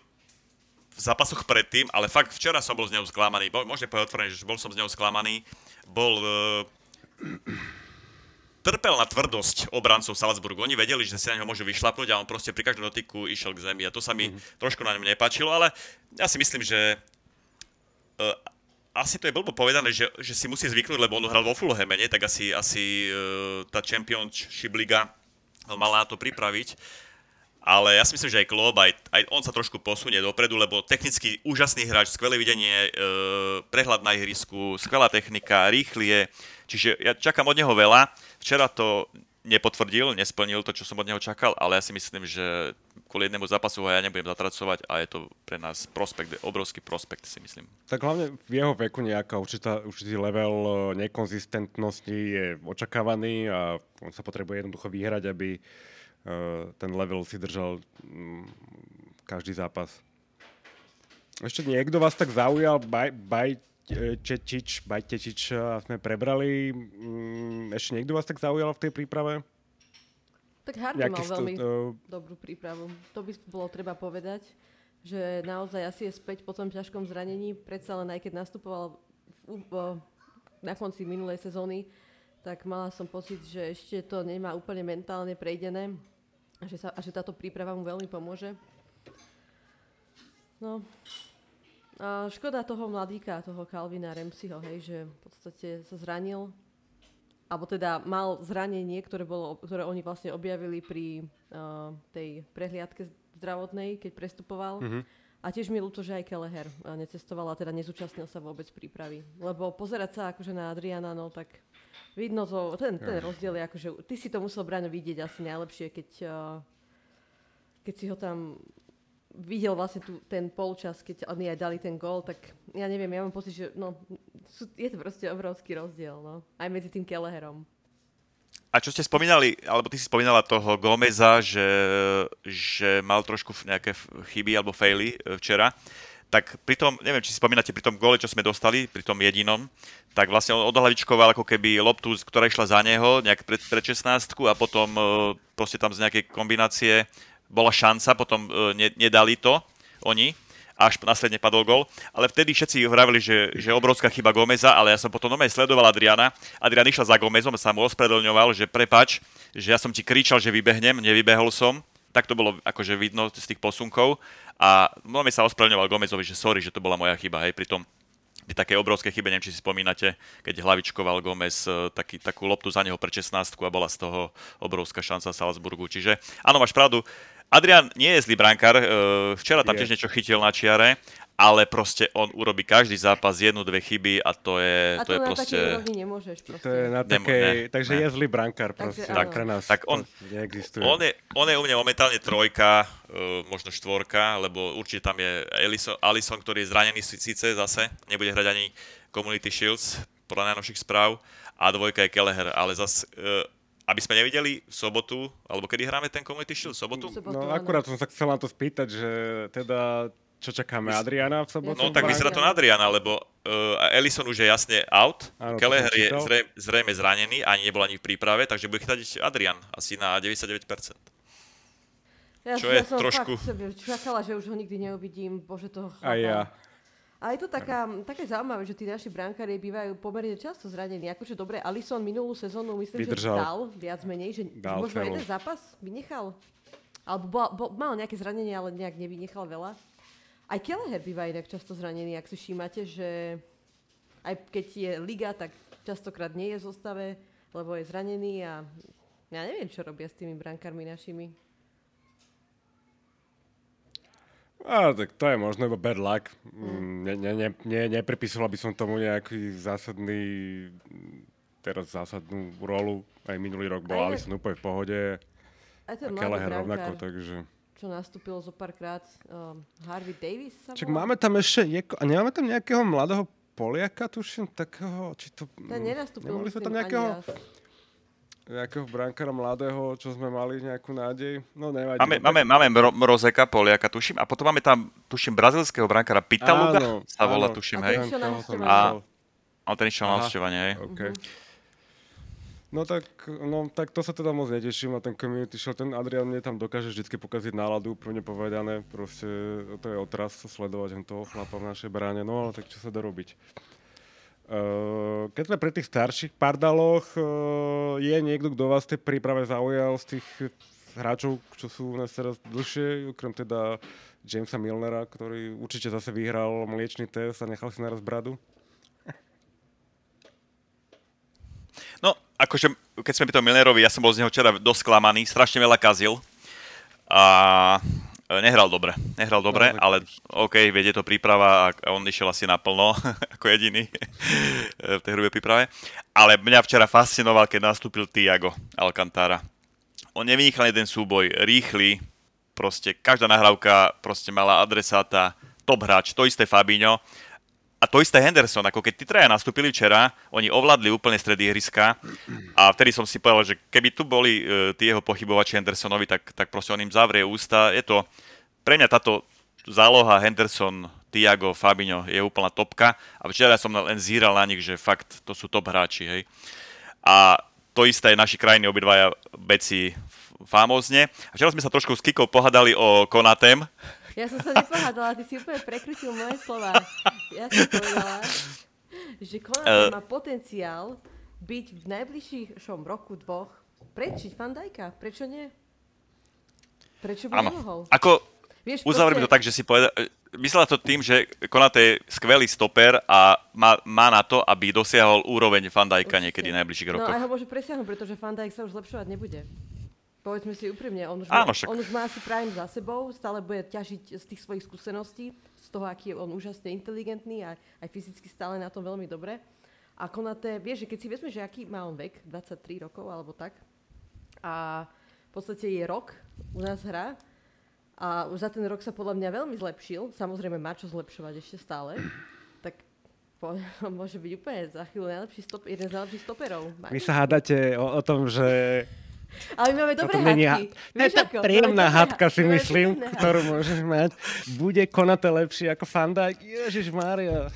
v zápasoch predtým, ale fakt včera som bol z neho sklamaný. Môžete povedať otvorene, že bol som z neho sklamaný. Bol... Uh, trpel na tvrdosť obrancov Salzburgu. Oni vedeli, že si na neho môžu vyšlapnúť a on proste pri každom dotyku išiel k zemi a to sa mi mm-hmm. trošku na ňom nepáčilo, ale ja si myslím, že uh, asi to je blbo povedané, že, že si musí zvyknúť, lebo on hral vo Fulhame, nie? tak asi, asi uh, tá Championship Liga mala na to pripraviť. Ale ja si myslím, že aj Klopp, aj, aj on sa trošku posunie dopredu, lebo technicky úžasný hráč, skvelé videnie, e, prehľad na ihrisku, skvelá technika, rýchly je. Čiže ja čakám od neho veľa. Včera to nepotvrdil, nesplnil to, čo som od neho čakal, ale ja si myslím, že kvôli jednému zápasu ho ja nebudem zatracovať a je to pre nás prospekt, obrovský prospekt si myslím. Tak hlavne v jeho veku nejaká určitá, určitý level e, nekonzistentnosti je očakávaný a on sa potrebuje jednoducho vyhrať, aby uh, ten level si držal um, každý zápas. Ešte niekto vás tak zaujal, baj, baj, Čečič, Bajtečič sme prebrali. Mm, ešte niekto vás tak zaujal v tej príprave? Tak Hardy mal veľmi to... dobrú prípravu. To by bolo treba povedať. že naozaj asi je späť po tom ťažkom zranení, predsa len aj keď nastupoval v, v, na konci minulej sezóny, tak mala som pocit, že ešte to nemá úplne mentálne prejdené že, sa, a že táto príprava mu veľmi pomôže. No, a škoda toho mladíka, toho Calvina Remsiho, hej, že v podstate sa zranil, alebo teda mal zranenie, ktoré, bolo, ktoré oni vlastne objavili pri uh, tej prehliadke zdravotnej, keď prestupoval. Mm-hmm. A tiež mi ľúto, že aj Kelleher necestoval a teda nezúčastnil sa vôbec prípravy. Lebo pozerať sa akože na Adriana, no tak vidno to, ten, ten rozdiel je akože, ty si to musel Braňo vidieť asi najlepšie, keď, keď si ho tam videl vlastne tu, ten polčas, keď oni aj dali ten gól, tak ja neviem, ja mám pocit, že no, sú, je to proste obrovský rozdiel, no, aj medzi tým Kelleherom. A čo ste spomínali, alebo ty si spomínala toho Gomeza, že, že mal trošku nejaké chyby alebo faily e, včera, tak pri tom, neviem, či si spomínate, pri tom gole, čo sme dostali, pri tom jedinom, tak vlastne on odhlavičkoval ako keby loptu, ktorá išla za neho, nejak pred, pred 16 a potom e, proste tam z nejakej kombinácie bola šanca, potom e, ne, nedali to oni až následne padol gol. Ale vtedy všetci hovorili, že, že obrovská chyba Gomeza, ale ja som potom nové sledoval Adriana. Adrian išiel za Gomezom, sa mu ospravedlňoval, že prepač, že ja som ti kričal, že vybehnem, nevybehol som. Tak to bolo akože vidno z tých posunkov. A veľmi sa ospravedlňoval Gomezovi, že sorry, že to bola moja chyba. Hej, pritom pri také obrovské chybe, neviem, či si spomínate, keď hlavičkoval Gomez e, taký, takú loptu za neho pre 16 a bola z toho obrovská šanca Salzburgu. Čiže áno, máš pravdu, Adrian nie je zlý brankár, e, včera tam tiež niečo chytil na čiare, ale proste on urobí každý zápas jednu, dve chyby a to je, a to, je proste... A nemôžeš proste. To je na takej, ne, takže ne. je zlý brankár proste. Takže, tak, pre nás tak on, neexistuje. On je, on je u mňa momentálne trojka, uh, možno štvorka, lebo určite tam je Ellison, Allison, ktorý je zranený síce zase, nebude hrať ani Community Shields, podľa najnovších správ, a dvojka je Kelleher, ale zase uh, aby sme nevideli v sobotu, alebo kedy hráme ten Community Shield? V sobotu? No akurát som sa chcel na to spýtať, že teda čo čakáme, Adriana v sobotu? No tak vyzerá to na Adriana, lebo uh, Ellison už je jasne out, Áno, Kelleher je zrejme, zrejme zranený, ani nebol ani v príprave, takže bude chytať Adrian asi na 99%. Ja, čo ja je som trošku... Fakt čakala, že už ho nikdy neuvidím, bože toho chlapa. A ja. A je to taká, také zaujímavé, že tí naši brankári bývajú pomerne často zranení. Akože dobre, Alison minulú sezónu myslím, Vydržal. že dal viac menej, že dal možno celú. jeden zápas vynechal. Alebo bol, bol, mal nejaké zranenie, ale nejak nevynechal veľa. Aj Kelleher býva inak často zranený, ak si všímate, že aj keď je liga, tak častokrát nie je v zostave, lebo je zranený a ja neviem, čo robia s tými brankármi našimi. A, tak to je možno iba bad luck. Mm, ne, ne, ne, ne, nepripisoval by som tomu nejaký zásadný, teraz zásadnú rolu. Aj minulý rok bol Alisson úplne v pohode. Aj ten a Kelleher rovnako, takže... Čo nastúpil zo párkrát um, Harvey Davis sa Čak máme tam ešte, je, a nemáme tam nejakého mladého Poliaka, tuším, takého, či to... Ten nenastúpil, myslím, tam nejakého, ani raz nejakého brankára mladého, čo sme mali nejakú nádej. No nevadí. Máme, máme, máme Mrozeka, Poliaka, tuším. A potom máme tam, tuším, brazilského brankára Pitaluga, áno, sa volá, tuším, a hej. A, a ten išiel na hej. Okay. No tak, no tak to sa teda moc neteším na ten community show. Ten Adrian mne tam dokáže vždy pokaziť náladu, úplne povedané. Proste to je otraz sledovať toho chlapa v našej bráne. No ale tak čo sa dá robiť. Uh, keď sme pri tých starších pardaloch, uh, je niekto, kto vás tej príprave zaujal z tých hráčov, čo sú u nás teraz dlhšie, okrem teda Jamesa Milnera, ktorý určite zase vyhral mliečný test a nechal si naraz bradu? No, akože, keď sme pri tom Milnerovi, ja som bol z neho včera dosť strašne veľa kazil. A nehral dobre, nehral dobre, no, ale OK, vedie to príprava a on išiel asi naplno, ako jediný v tej hrubej príprave. Ale mňa včera fascinoval, keď nastúpil Tiago Alcantara. On nevynechal jeden súboj, rýchly, proste každá nahrávka proste mala adresáta, top hráč, to isté Fabinho. A to isté Henderson, ako keď tí traja nastúpili včera, oni ovládli úplne stredy ihriska a vtedy som si povedal, že keby tu boli uh, tí jeho pochybovači Hendersonovi, tak, tak proste on im zavrie ústa. Je to, pre mňa táto záloha Henderson, Tiago, Fabinho je úplná topka a včera som len zíral na nich, že fakt to sú top hráči, hej. A to isté naši krajiny obidvaja beci famózne. A včera sme sa trošku s Kikou pohádali o Konatem, Ja som sa nepohádala, ty si úplne prekrutil moje slova. Ja som povedala, že Konate uh, má potenciál byť v najbližšom roku, dvoch, prečiť Fandajka. Prečo nie? Prečo by nemohol? Ako, Vieš, Uzavriem proste... to tak, že si povedal, myslela to tým, že Konate je skvelý stoper a má, má na to, aby dosiahol úroveň Fandajka niekedy v najbližších rokoch. No a ho môže presiahnuť, pretože Fandajk sa už zlepšovať nebude. Povedzme si úprimne, on už, Áno, má, on už má asi prime za sebou, stále bude ťažiť z tých svojich skúseností, z toho, aký je on úžasne inteligentný a aj fyzicky stále na tom veľmi dobre. A Konate, vieš, že keď si vezme, že aký má on vek, 23 rokov alebo tak, a v podstate je rok u nás hra, a už za ten rok sa podľa mňa veľmi zlepšil. Samozrejme má čo zlepšovať ešte stále. Tak po, môže byť úplne za chvíľu najlepší stop, jeden z najlepších stoperov. Vy sa hádate o, o tom, že ale my máme dobré hádky. Je to príjemná hádka, si myslím, ktorú môžeš mať. Bude konate lepšie ako Fandajk. Ježiš Mária.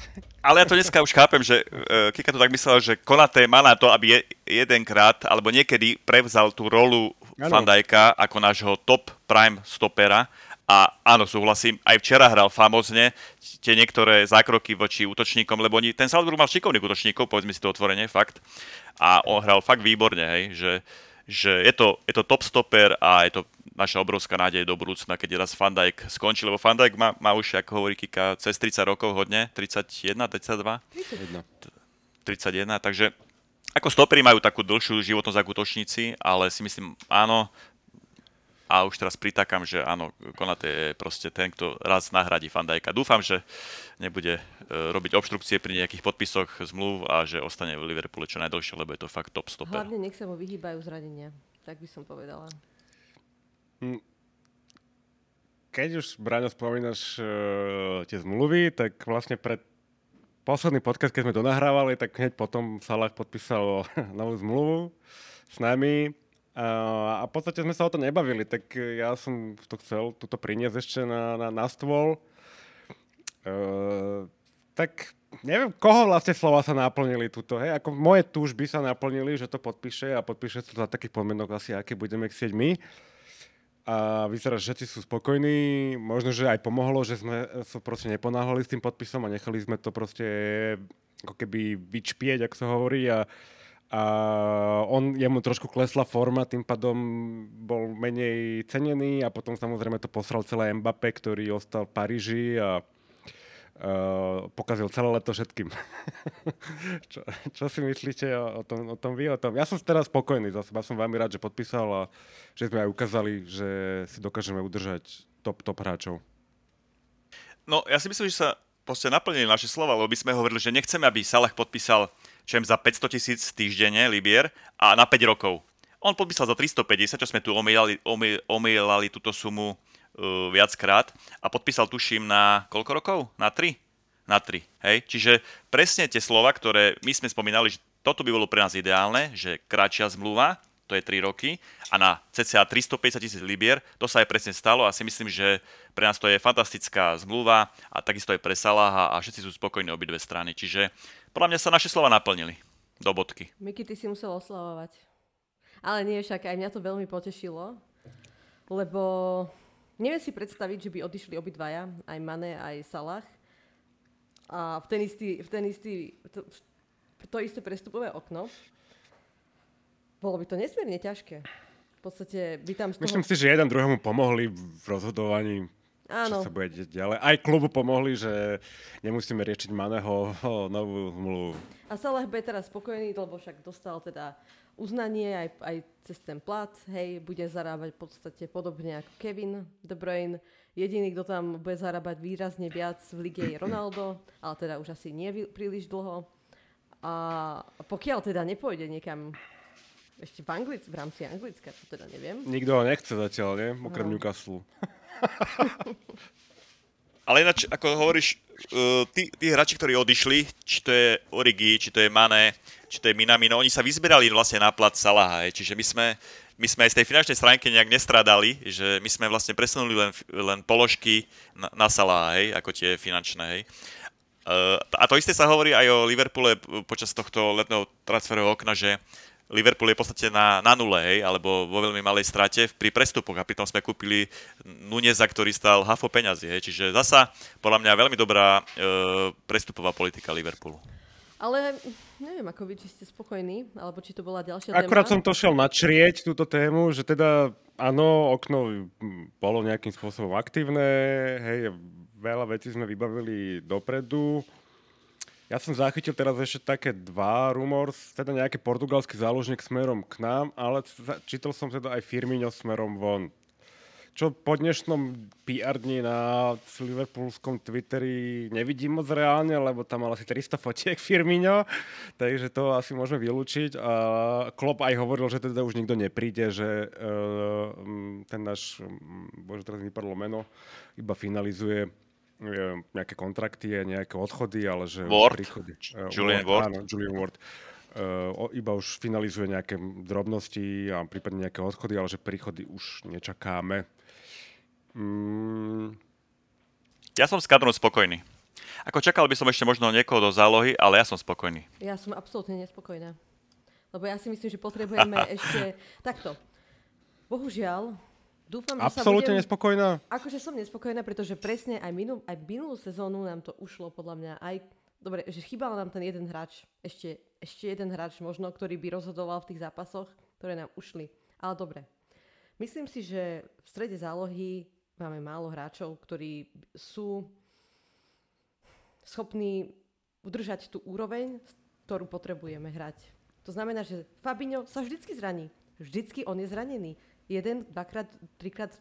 Ale ja to dneska už chápem, že uh, Kika to tak myslela, že Konate má na to, aby je, jedenkrát alebo niekedy prevzal tú rolu Fandajka ako nášho top prime stopera. A áno, súhlasím, aj včera hral famozne tie niektoré zákroky voči útočníkom, lebo oni, ten Salzburg mal šikovných útočníkov, povedzme si to otvorene, fakt. A on hral fakt výborne, hej, že že je to, je to top stopper a je to naša obrovská nádej do budúcna, keď raz Van Dijk skončí, lebo Van Dijk má, má už, ako hovorí Kika, cez 30 rokov hodne, 31, 32? 31. 31, takže ako stopery majú takú dlhšiu životnosť ako útočníci, ale si myslím, áno, a už teraz pritakám, že áno, Konate je proste ten, kto raz nahradí Fandajka. Dúfam, že nebude e, robiť obštrukcie pri nejakých podpisoch zmluv a že ostane v Liverpoole čo najdlhšie, lebo je to fakt top stopper. Hlavne nech sa mu vyhýbajú zranenia, tak by som povedala. Hm. Keď už, Braňo, spomínaš uh, tie zmluvy, tak vlastne pred posledný podcast, keď sme to nahrávali, tak hneď potom Salah podpísal novú zmluvu s nami a v podstate sme sa o to nebavili, tak ja som to chcel tuto priniesť ešte na, na, na stôl. Uh, tak neviem, koho vlastne slova sa naplnili tuto, hej? Ako moje túžby sa naplnili, že to podpíše a podpíše to za takých podmienok asi, aké budeme chcieť my. A vyzerá, že všetci sú spokojní. Možno, že aj pomohlo, že sme sa proste neponáhli s tým podpisom a nechali sme to proste ako keby vyčpieť, ako sa hovorí. A, a on, jemu trošku klesla forma, tým pádom bol menej cenený a potom samozrejme to posral celé Mbappé, ktorý ostal v Paríži a uh, pokazil celé leto všetkým. čo, čo si myslíte o, tom, o tom vy? O tom? Ja som teraz spokojný za seba, som veľmi rád, že podpísal a že sme aj ukázali, že si dokážeme udržať top, top hráčov. No, ja si myslím, že sa proste naplnili naše slova, lebo by sme hovorili, že nechceme, aby Salah podpísal čem za 500 tisíc týždenne Libier a na 5 rokov. On podpísal za 350, čo sme tu omýlali, omýlali túto sumu uh, viackrát a podpísal tuším na koľko rokov? Na 3? Na 3, hej? Čiže presne tie slova, ktoré my sme spomínali, že toto by bolo pre nás ideálne, že kratšia zmluva, to je 3 roky, a na cca 350 tisíc libier, to sa aj presne stalo a si myslím, že pre nás to je fantastická zmluva a takisto aj pre Salaha a všetci sú spokojní obidve strany. Čiže podľa mňa sa naše slova naplnili. Do bodky. Miky, ty si musel oslavovať. Ale nie, však aj mňa to veľmi potešilo, lebo neviem si predstaviť, že by odišli obidvaja, aj Mane, aj Salah. A v ten istý, v ten istý to, to isté prestupové okno. Bolo by to nesmierne ťažké. V podstate by tam z toho... Myslím si, že jeden druhému pomohli v rozhodovaní Áno. čo sa bude deť ďalej. Aj klubu pomohli, že nemusíme riešiť Maného novú zmluvu. A Salah bude teraz spokojný, lebo však dostal teda uznanie aj, aj cez ten plat, hej, bude zarábať v podstate podobne ako Kevin De Bruyne. Jediný, kto tam bude zarábať výrazne viac v lige je Ronaldo, ale teda už asi nie príliš dlho. A pokiaľ teda nepôjde niekam ešte v, Anglic, v rámci Anglicka, to teda neviem. Nikto ho nechce zatiaľ, nie? Okrem no. Newcastle. Ale ináč, ako hovoríš, uh, tí, tí hráči, ktorí odišli, či to je Origi, či to je Mane, či to je Minamino, oni sa vyzberali vlastne na plat Salaha. Čiže my sme, my sme aj z tej finančnej stránky nejak nestradali, že my sme vlastne presunuli len, len položky na, na Salaha, hej, ako tie finančné. Hej. Uh, a to isté sa hovorí aj o Liverpoole počas tohto letného transferového okna, že Liverpool je v podstate na, na nule, hej, alebo vo veľmi malej strate pri prestupoch a pritom sme kúpili Nuneza, ktorý stal hafo peňazí, hej, čiže zasa podľa mňa veľmi dobrá e, prestupová politika Liverpoolu. Ale neviem, ako vy, či ste spokojní, alebo či to bola ďalšia Akurát téma. som to šiel načrieť, túto tému, že teda áno, okno bolo nejakým spôsobom aktívne, hej, veľa vecí sme vybavili dopredu. Ja som zachytil teraz ešte také dva rumors, teda nejaký portugalský záložník smerom k nám, ale čítal som teda aj Firmino smerom von čo po dnešnom PR dni na Liverpoolskom Twitteri nevidím moc reálne, lebo tam mal asi 300 fotiek Firmino, takže to asi môžeme vylúčiť. A Klopp aj hovoril, že teda už nikto nepríde, že uh, ten náš, bože teraz vypadlo meno, iba finalizuje nejaké kontrakty a nejaké odchody, ale že Ward. príchody. Uh, Julian Ward. Áno, Julian Ward. Uh, iba už finalizuje nejaké drobnosti a prípadne nejaké odchody, ale že príchody už nečakáme. Mm. Ja som s kadrom spokojný. Ako čakal by som ešte možno niekoho do zálohy, ale ja som spokojný. Ja som absolútne nespokojná. Lebo ja si myslím, že potrebujeme ešte... Takto. Bohužiaľ, dúfam, že Absolútne sa budem... nespokojná? Akože som nespokojná, pretože presne aj, minul, aj minulú sezónu nám to ušlo podľa mňa aj... Dobre, že chýbal nám ten jeden hráč, ešte, ešte jeden hráč možno, ktorý by rozhodoval v tých zápasoch, ktoré nám ušli. Ale dobre. Myslím si, že v strede zálohy máme málo hráčov, ktorí sú schopní udržať tú úroveň, ktorú potrebujeme hrať. To znamená, že Fabinho sa vždycky zraní. Vždycky on je zranený. Jeden, dvakrát, trikrát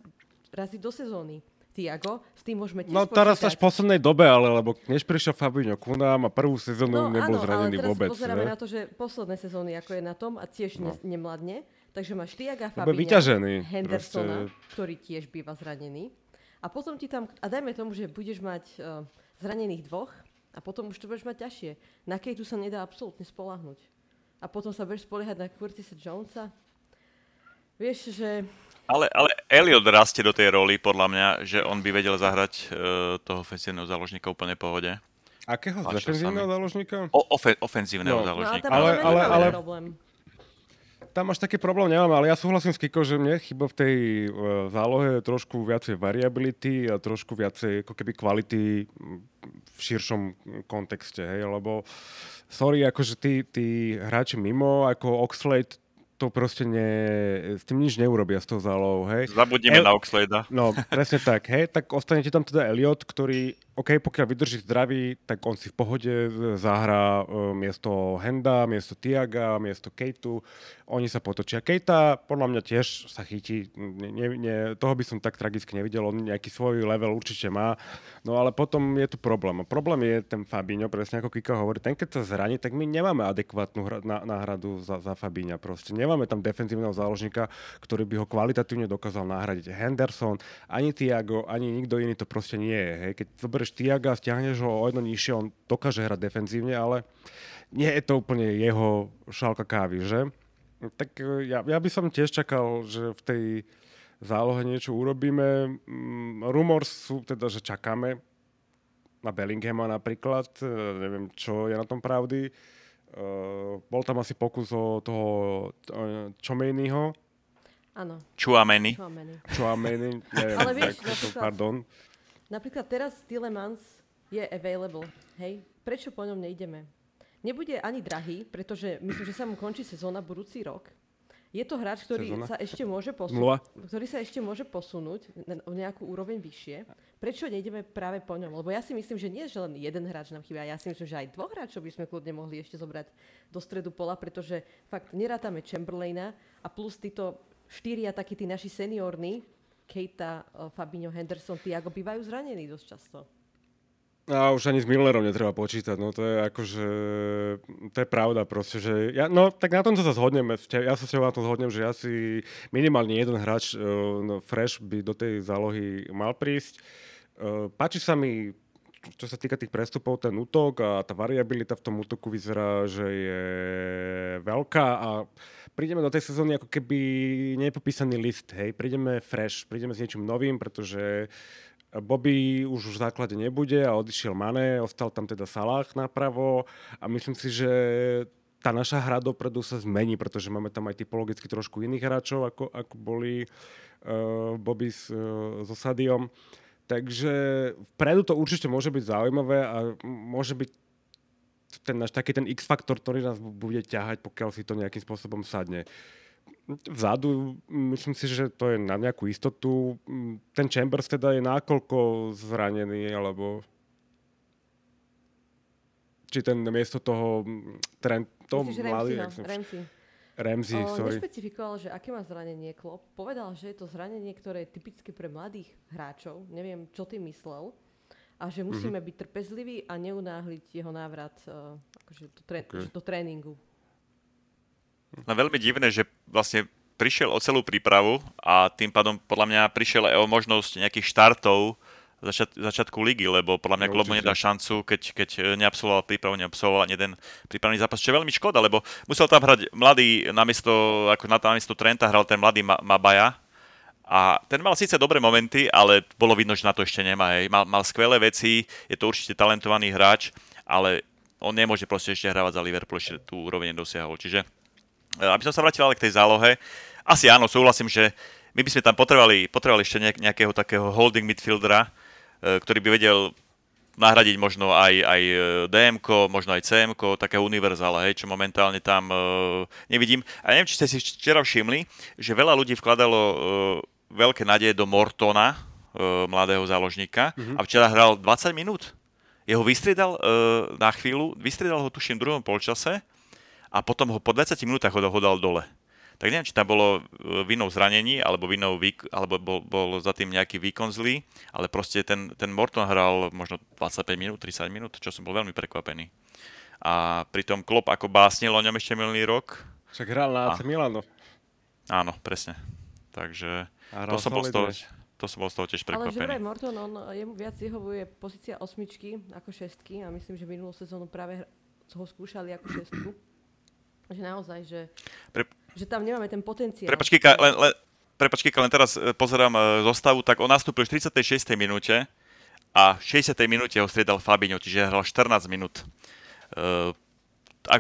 razy do sezóny. Tiago, s tým môžeme tiež No teraz až v poslednej dobe, ale lebo než prišiel Fabinho ku nám a prvú sezónu no, nebol áno, zranený ale teraz vôbec. pozeráme ne? na to, že posledné sezóny, ako je na tom a tiež no. ne, nemladne. Takže máš Tiaga, vyťažený, Hendersona, proste. ktorý tiež býva zranený. A potom ti tam, a dajme tomu, že budeš mať uh, zranených dvoch a potom už to budeš mať ťažšie. Na Kejtu sa nedá absolútne spolahnuť. A potom sa budeš spoliehať na Curtisa Jonesa. Vieš, že ale, ale Elliot rastie do tej roli, podľa mňa, že on by vedel zahrať uh, toho ofenzívneho záložníka úplne pohode. Akého? Z defenzívneho záložníka? O, ofe, ofenzívneho No. záložníka. No, ale, Ale- ale- ale- problém. Tam až taký problém nemám, ale ja súhlasím s Kiko, že mne chyba v tej uh, zálohe trošku viacej variability a trošku viacej ako keby kvality v širšom kontexte, hej, lebo sorry, akože tí, tí hráči mimo, ako Oxlade, to proste ne, s tým nič neurobia s tou zálohou, hej. Zabudnime El- na Oxlada. No, presne tak, hej, tak ostane ti tam teda Elliot, ktorý, OK, pokiaľ vydrží zdravý, tak on si v pohode zahrá uh, miesto Henda, miesto Tiaga, miesto Kejtu, oni sa potočia. Kejta podľa mňa tiež sa chytí, ne, ne, toho by som tak tragicky nevidel, on nejaký svoj level určite má, no ale potom je tu problém. Problém je ten Fabinho, presne ako Kika hovorí, ten keď sa zraní, tak my nemáme adekvátnu náhradu za, za Fabíňa proste. Nemáme tam defenzívneho záložníka, ktorý by ho kvalitatívne dokázal nahradiť. Henderson, ani Tiago, ani nikto iný to proste nie je. Hej. Keď zoberieš Tiaga, stiahneš ho o jedno nižšie, on dokáže hrať defenzívne, ale nie je to úplne jeho šálka kávy, že? Tak e, ja, ja by som tiež čakal, že v tej zálohe niečo urobíme. Mm, Rumors sú teda, že čakáme na Bellinghama napríklad. E, Neviem, čo je na tom pravdy. Uh, bol tam asi pokus o toho uh, Čomejnyho. Áno, Chuameni. Chouameni. Čomejny, neviem, Ale vieš, to, napríklad- pardon. Napríklad teraz Tillemans je available, hej? Prečo po ňom nejdeme? Nebude ani drahý, pretože myslím, že sa mu končí sezóna budúci rok. Je to hráč, ktorý Sezóna? sa ešte môže posunúť, ktorý sa ešte môže posunúť na o nejakú úroveň vyššie. Prečo nejdeme práve po ňom? Lebo ja si myslím, že nie, že len jeden hráč nám chýba. Ja si myslím, že aj dvoch hráčov by sme kľudne mohli ešte zobrať do stredu pola, pretože fakt nerátame Chamberlaina a plus títo štyria takí tí naši seniorní, Keita, eh, Fabinho, Henderson, Tiago, bývajú zranení dosť často. A už ani s Millerom netreba počítať, no to je akože, to je pravda proste, že ja, no tak na tom sa zhodneme, ja sa s tebou na tom zhodnem, že asi minimálne jeden hráč uh, no, fresh by do tej zálohy mal prísť. Uh, páči sa mi, čo sa týka tých prestupov, ten útok a tá variabilita v tom útoku vyzerá, že je veľká a prídeme do tej sezóny ako keby nepopísaný list, hej, prídeme fresh, prídeme s niečím novým, pretože Bobby už v základe nebude a odišiel Mane, ostal tam teda Salah napravo a myslím si, že tá naša hra dopredu sa zmení, pretože máme tam aj typologicky trošku iných hráčov, ako, ako boli uh, Bobby s, uh, so Sadiom. Takže vpredu to určite môže byť zaujímavé a môže byť ten náš taký ten X-faktor, ktorý nás bude ťahať, pokiaľ si to nejakým spôsobom sadne. Vzadu, myslím si, že to je na nejakú istotu. Ten Chambers teda je nákoľko zranený, alebo či ten miesto toho trend, to Myslíš mladý, Ramsey, no, Ramsey. Ramsey, O, sorry. Nešpecifikoval, že aké má zranenie Klopp. Povedal, že je to zranenie, ktoré je typické pre mladých hráčov. Neviem, čo ty myslel. A že musíme Mhm. byť trpezliví a neunáhliť jeho návrat uh, akože do, tré- Ok. že do tréningu. No veľmi divné, že vlastne prišiel o celú prípravu a tým pádom podľa mňa prišiel aj o možnosť nejakých štartov začiat, začiatku ligy, lebo podľa mňa No, určite. nedá šancu, keď, keď e, neabsolvoval prípravu, neabsolvoval ani jeden prípravný zápas, čo je veľmi škoda, lebo musel tam hrať mladý, namiesto, ako na namiesto Trenta hral ten mladý Ma- Mabaja, a ten mal síce dobré momenty, ale bolo vidno, že na to ešte nemá. Hej. Mal, mal skvelé veci, je to určite talentovaný hráč, ale on nemôže proste ešte hrávať za Liverpool, ešte tú úroveň nedosiahol. Čiže E, aby som sa vrátil ale k tej zálohe, asi áno, súhlasím, že my by sme tam potrebovali, potrebovali ešte nejak, nejakého takého holding midfieldera, ktorý by vedel nahradiť možno aj, aj dm možno aj cm takého univerzála, hej, čo momentálne tam e, nevidím. A neviem, či ste si včera všimli, že veľa ľudí vkladalo e, veľké nádeje do Mortona, e, mladého záložníka, mm-hmm. a včera hral 20 minút. Jeho vystriedal e, na chvíľu, vystriedal ho tuším v druhom polčase, a potom ho po 20 minútach ho dal dole. Tak neviem, či tam bolo e, vinou zranení, alebo, vinou výk- alebo bol, bol za tým nejaký výkon zlý, ale proste ten, ten Morton hral možno 25 minút, 30 minút, čo som bol veľmi prekvapený. A pritom Klopp ako básnil o ňom ešte minulý rok. Však hral na AC. Milano. Áno, presne. Takže to som, bol z toho, to som bol z toho tiež Ale že prekvapený. Morton, on, jemu viac vyhovuje pozícia osmičky ako šestky a myslím, že minulú sezónu práve ho skúšali ako šestku. Že naozaj, že, Pre- že tam nemáme ten potenciál. Prepač, Kika, len, len, prepač, Kika, len teraz e, pozerám e, zostavu, tak on nastúpil v 46. minúte a v 60. minúte ho striedal Fabinho, čiže hral 14 minút. Uh,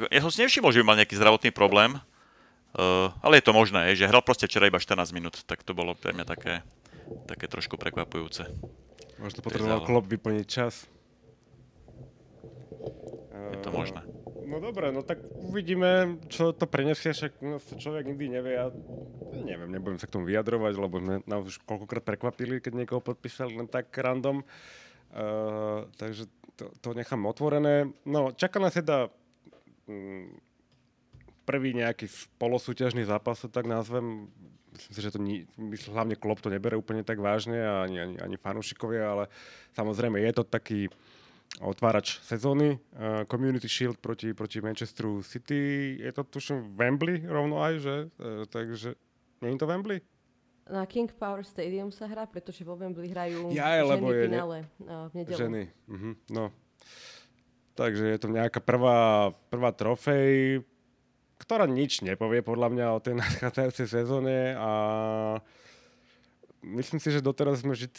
ja som si nevšimol, že by mal nejaký zdravotný problém, uh, ale je to možné, že hral proste včera iba 14 minút, tak to bolo pre mňa také, také trošku prekvapujúce. Možno je potreboval. Klopp vyplniť čas. Je to možné. No dobre, no tak uvidíme, čo to prenesie, však to človek nikdy nevie. Ja neviem, nebudem sa k tomu vyjadrovať, lebo sme nás už koľkokrát prekvapili, keď niekoho podpísali len tak random. Uh, takže to, to nechám otvorené. No, čaká nás teda mm, prvý nejaký polosúťažný zápas, to tak nazvem. Myslím si, že to ni, myslím, hlavne Klopp to nebere úplne tak vážne ani, ani, ani fanúšikovia, ale samozrejme je to taký otvárač sezóny. Uh, Community Shield proti, proti Manchesteru City. Je to tuším Wembley rovno aj, že? Uh, takže nie je to Wembley? Na King Power Stadium sa hrá, pretože vo Wembley hrajú Jaj, ženy lebo v je ne- finále uh, v nedelu. Ženy. Mhm, no. Takže je to nejaká prvá, prvá trofej, ktorá nič nepovie podľa mňa o tej nadchádzajúcej sezóne a myslím si, že doteraz sme vždy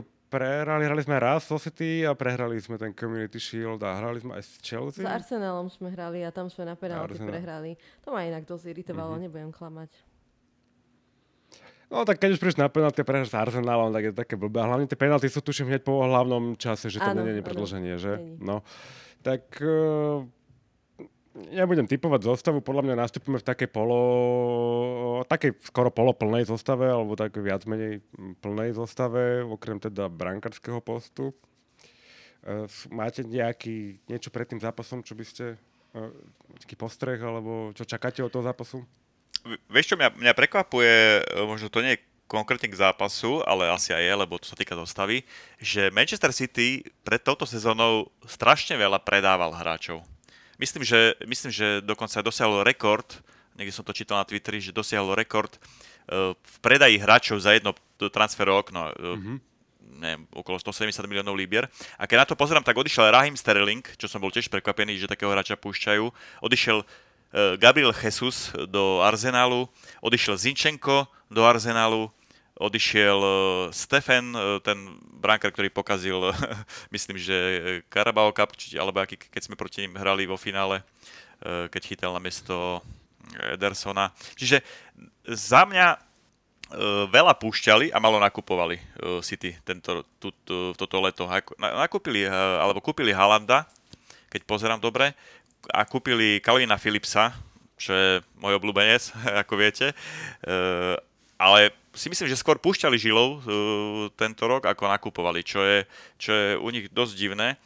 ho prehrali. Hrali sme raz so City a prehrali sme ten Community Shield a hrali sme aj s Chelsea. S Arsenalom sme hrali a tam sme na penalty prehrali. To ma inak dosť iritovalo, nebudem klamať. No tak keď už prídeš na penalty a prehráš s Arsenalom, tak je to také blbé. A hlavne tie penalty sú tuším hneď po hlavnom čase, že to nie je predlženie, že? Není. No. Tak uh, ja budem typovať zostavu, podľa mňa nastúpime v takej polo, takej skoro poloplnej zostave, alebo takej viac menej mm, plnej zostave, okrem teda brankárskeho postu. Uh, máte nejaký, niečo pred tým zápasom, čo by ste, taký postreh, alebo čo čakáte od toho zápasu? Vieš čo, mňa, mňa prekvapuje, e, možno to nie je konkrétne k zápasu, ale asi aj je, lebo to sa týka dostavy, že Manchester City pred touto sezónou strašne veľa predával hráčov. Myslím, že, myslím, že dokonca dosiahol rekord, niekde som to čítal na Twitteri, že dosiahol rekord e, v predaji hráčov za jedno transferové okno. Mm-hmm. Neviem, okolo 170 miliónov líbier. A keď na to pozerám, tak odišiel Rahim Sterling, čo som bol tiež prekvapený, že takého hráča púšťajú. Odišiel e, Gabriel Jesus do Arsenalu, odišiel Zinchenko do Arsenalu, odišiel e, Stefan, e, ten brankár, ktorý pokazil, myslím, že Carabao Cup, alebo aký, keď sme proti ním hrali vo finále. keď chytal na miesto Edersona. Čiže za mňa e, veľa púšťali a malo nakupovali City tento, tú, tú, toto leto. Nakúpili, alebo kúpili Halanda, keď pozerám dobre, a kúpili Kalvina Philipsa, čo je môj obľúbenec, ako viete. Ale si myslím, že skôr púšťali žilov tento rok, ako nakupovali, čo je, čo je u nich dosť divné.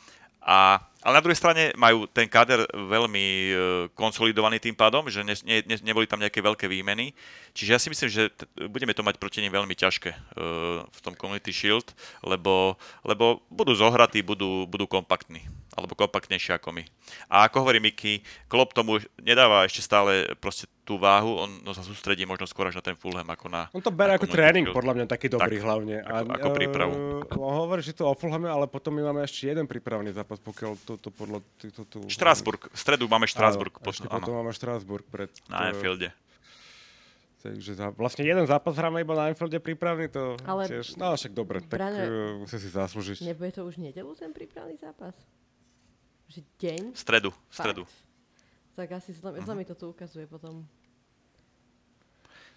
A, ale na druhej strane majú ten káder veľmi e, konsolidovaný tým pádom, že ne, ne, neboli tam nejaké veľké výmeny. Čiže ja si myslím, že t- budeme to mať proti nim veľmi ťažké uh, v tom Community Shield, lebo, lebo budú zohratí, budú, budú kompaktní alebo kompaktnejšie ako my. A ako hovorí Miky, Klopp tomu nedáva ešte stále proste tú váhu, on no, sa sústredí možno skôr až na ten Fulham ako na... On to bere ako tréning, podľa mňa taký dobrý tak, hlavne. A, ako, ako prípravu. Uh, hovorí, že to o Fulhame, ale potom my máme ešte jeden prípravný zápas, pokiaľ to, to podľa... To, to, Štrásburg, v stredu máme Štrásburg. Áno, ešte potom máme Štrásburg pred... Na Anfielde. Takže za, vlastne jeden zápas hráme iba na Anfielde prípravný, to ale tiež, no však dobre, tak uh, musí si zaslúžiť. Nebude to už nedelu ten prípravný zápas? Že deň? V stredu, v stredu. Tak asi sa uh-huh. mi to tu ukazuje potom.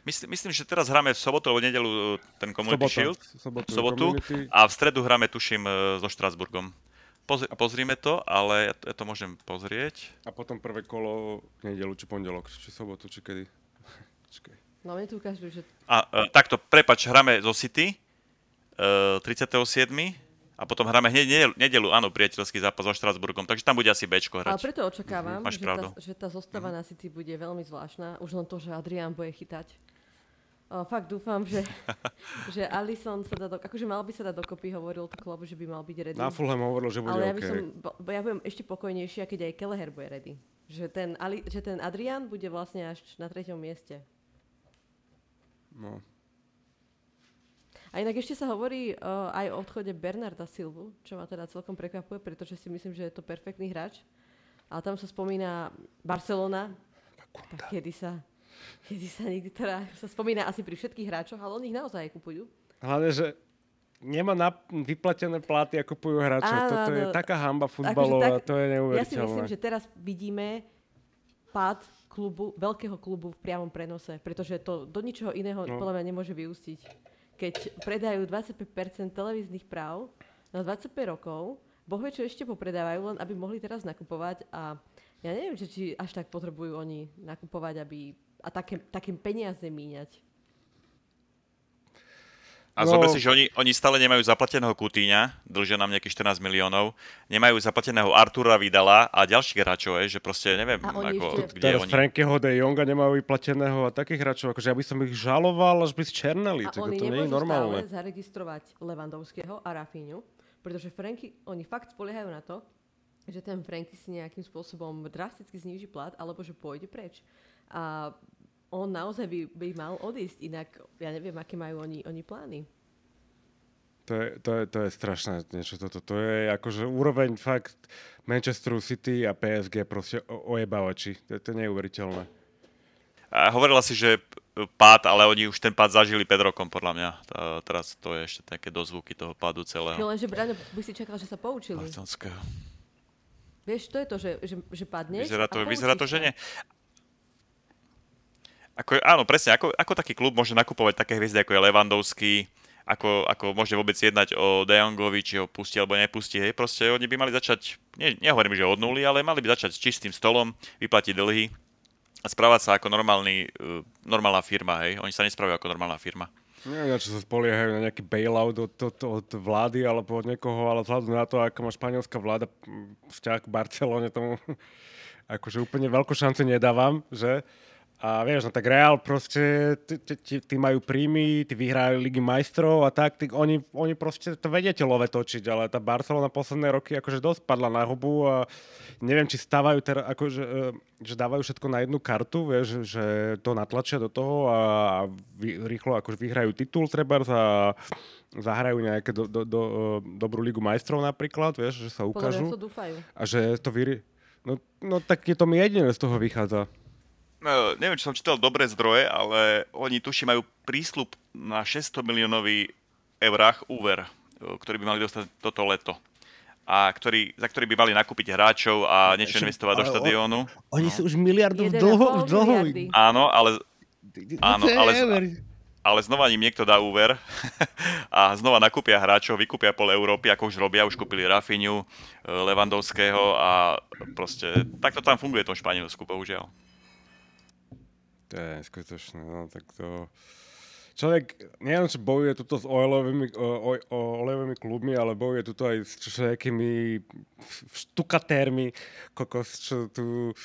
Myslím, myslím, že teraz hráme v sobotu alebo nedelu e, ten Community Sobota, Shield. Sobotu, sobotu a v stredu hráme, tuším, so Štrasburgom. Pozri, pozrime to, ale ja to, ja to môžem pozrieť. A potom prvé kolo nedelu, či pondelok, či sobotu, či kedy. Čakaj. No mne tu ukážu, že... A, uh, takto, prepač, hráme zo City uh, 37 a potom hráme hneď nedelu, áno, priateľský zápas so Štrasburgom, takže tam bude asi Bčko hrať. Ale preto očakávam, mm-hmm, že, tá, že tá zostava mm-hmm. na City bude veľmi zvláštna. Už len to, že Adrián bude chytať. O, fakt dúfam, že, že Alison sa dá do, akože mal by sa dať dokopy, hovoril to Klopp, že by mal byť ready. Na Fulham hovoril, že bude Ale ja, by som, ja budem ešte pokojnejšia, keď aj Kelleher bude ready. Že ten, Ali, že ten Adrian bude vlastne až na treťom mieste. No, a inak ešte sa hovorí uh, aj o odchode Bernarda Silvu, čo ma teda celkom prekvapuje, pretože si myslím, že je to perfektný hráč. Ale tam sa spomína Barcelona, kedy sa, kedy sa nikdy teda, sa spomína asi pri všetkých hráčoch, ale oni ich naozaj kupujú. Hlavne, že nemá na, vyplatené platy a kupujú hráčov. Áno, Toto je taká hamba futbalová, akože tak, to je neuveriteľné. Ja si myslím, že teraz vidíme pád klubu, veľkého klubu v priamom prenose, pretože to do ničoho iného no. podľa mňa nemôže vyústiť keď predajú 25% televíznych práv na 25 rokov, Boh vie, čo ešte popredávajú, len aby mohli teraz nakupovať a ja neviem, či, či až tak potrebujú oni nakupovať, aby a také, také peniaze míňať. A no. zober si, že oni, oni stále nemajú zaplateného Kutíňa, dlžia nám nejakých 14 miliónov, nemajú zaplateného Artura Vidala a ďalších hráčov, že proste neviem, a ako, ešte... kde Teraz oni. Frankieho de Jonga nemajú vyplateného a takých hráčov, akože ja by som ich žaloval, až by zčernali, a oni to nie je normálne. stále zaregistrovať Levandovského a Rafinhu, pretože Franky, oni fakt spoliehajú na to, že ten Franky si nejakým spôsobom drasticky zníži plat, alebo že pôjde preč. A on naozaj by, by mal odísť, inak ja neviem, aké majú oni, oni plány. To je, to, je, to je strašné niečo toto. To je akože úroveň fakt Manchesteru City a PSG proste ojebávači. To, to je neuveriteľné. A hovorila si, že pád, ale oni už ten pád zažili 5 rokom, podľa mňa. A teraz to je ešte také dozvuky toho pádu celého. No lenže, Braňo, by si čakal, že sa poučili. Vieš, to je to, že, že, že padneš vyzerá to, vyzerá to, že nie. Ako, áno, presne, ako, ako taký klub môže nakupovať také hviezdy, ako je Levandovský, ako, ako môže vôbec jednať o De či ho pustí alebo nepustí. Hej, proste oni by mali začať, ne, nehovorím, že od nuly, ale mali by začať s čistým stolom, vyplatiť dlhy a správať sa ako normálny, uh, normálna firma. Hej. Oni sa nespravujú ako normálna firma. Neviem, čo sa spoliehajú na nejaký bailout od, od, od vlády alebo od niekoho, ale vzhľadom na to, ako má španielská vláda vzťah k Barcelone, tomu akože úplne veľkú šancu nedávam, že? A vieš, no tak Real proste, tí majú príjmy, tí vyhrajú Ligy majstrov a tak, tí, oni, oni proste to vedia love točiť, ale tá Barcelona posledné roky akože dosť padla na hubu a neviem, či stávajú teraz, akože, že dávajú všetko na jednu kartu, vieš, že to natlačia do toho a, vy, rýchlo akože vyhrajú titul treba a zahrajú nejaké do, do, do, dobrú Ligu majstrov napríklad, vieš, že sa ukážu. Podľa to dúfajú. A že to vyri... No, no tak je to mi jediné z toho vychádza. No, neviem, či som čítal dobré zdroje, ale oni tuši majú prísľub na 600 miliónový eurách úver, ktorý by mali dostať toto leto. a ktorý, za ktorý by mali nakúpiť hráčov a niečo investovať do štadiónu. Oni sú už miliardov 1,5 dlho, dlho. miliardy. Áno, ale, áno, ale, ale znova im niekto dá úver a znova nakúpia hráčov, vykúpia pol Európy, ako už robia, už kúpili Rafinhu, eh, Levandovského a proste takto tam funguje v tom Španielsku, bohužiaľ. To je neskutočné, no tak to... Človek nielen, že bojuje tuto s oilovými, o, o, olejovými klubmi, ale bojuje tuto aj s všelijakými štukatérmi, kokos, čo tu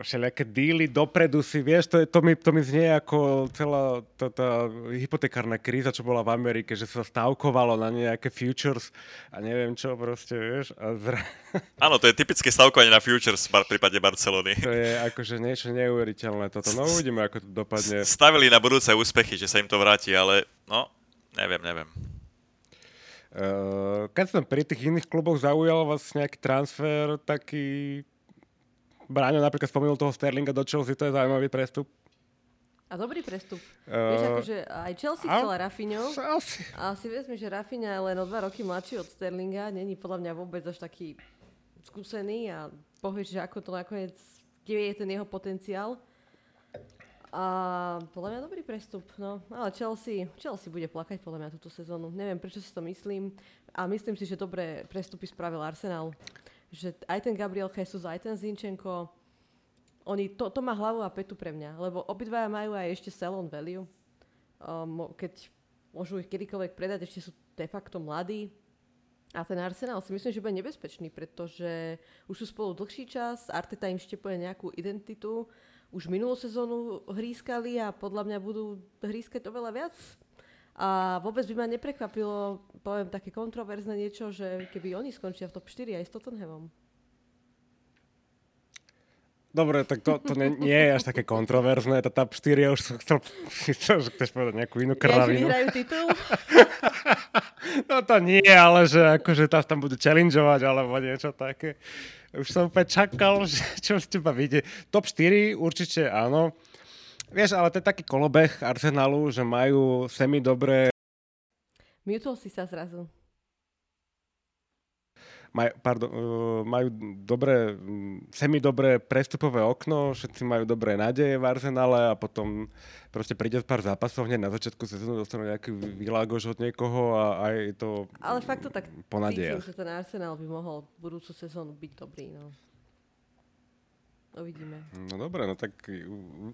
všelijaké díly dopredu si, vieš, to, je, to, mi, to mi znie ako celá tá, tá hypotekárna kríza, čo bola v Amerike, že sa stavkovalo na nejaké futures a neviem čo proste, vieš, a zra... Áno, to je typické stavkovanie na Futures v prípade Barcelony. to je akože niečo neuveriteľné toto. No uvidíme, ako to dopadne. Stavili na budúce úspechy, že sa im to vráti, ale no, neviem, neviem. Uh, keď som pri tých iných kluboch zaujal vás nejaký transfer, taký... Bráňo napríklad spomenul toho Sterlinga do Chelsea, to je zaujímavý prestup. A dobrý prestup. Eh, Vieš, akože aj Chelsea a- chcela Rafinho. Asi. A si vezmi, že Rafinha je len o dva roky mladší od Sterlinga. Není podľa mňa vôbec až taký skúsený a povieš, že ako to nakoniec, kde je ten jeho potenciál. A podľa mňa dobrý prestup, no. Ale Chelsea, Chelsea bude plakať podľa mňa túto sezónu. Neviem, prečo si to myslím. A myslím si, že dobré prestupy spravil Arsenal. Že aj ten Gabriel Jesus, aj ten Zinchenko, oni, to, to má hlavu a petu pre mňa. Lebo obidvaja majú aj ešte sell on value. Um, keď môžu ich kedykoľvek predať, ešte sú de facto mladí. A ten Arsenal si myslím, že bude nebezpečný, pretože už sú spolu dlhší čas, Arteta im štepuje nejakú identitu, už minulú sezónu hrískali a podľa mňa budú hrískať oveľa viac. A vôbec by ma neprekvapilo, poviem také kontroverzné niečo, že keby oni skončia v top 4 aj s Tottenhamom. Dobre, tak to, to nie, nie je až také kontroverzné, to top 4, ja už som chcel, že chceš povedať nejakú inú Ja, kravinu. vyhrajú titul? No to nie, ale že akože tam, tam budú challengeovať alebo niečo také. Už som úplne čakal, že čo z teba vyjde. Top 4 určite áno. Vieš, ale to je taký kolobeh Arsenalu, že majú semi dobré Mutol si sa zrazu. maj, pardon, uh, majú dobré, mm, semi-dobré prestupové okno, všetci majú dobré nádeje v Arsenale a potom proste príde pár zápasov hneď na začiatku sezóny, dostanú nejaký výlágoš od niekoho a aj to Ale fakt to tak po cítim, že ten Arsenal by mohol budúcu sezónu byť dobrý. No. Uvidíme. No dobre, no tak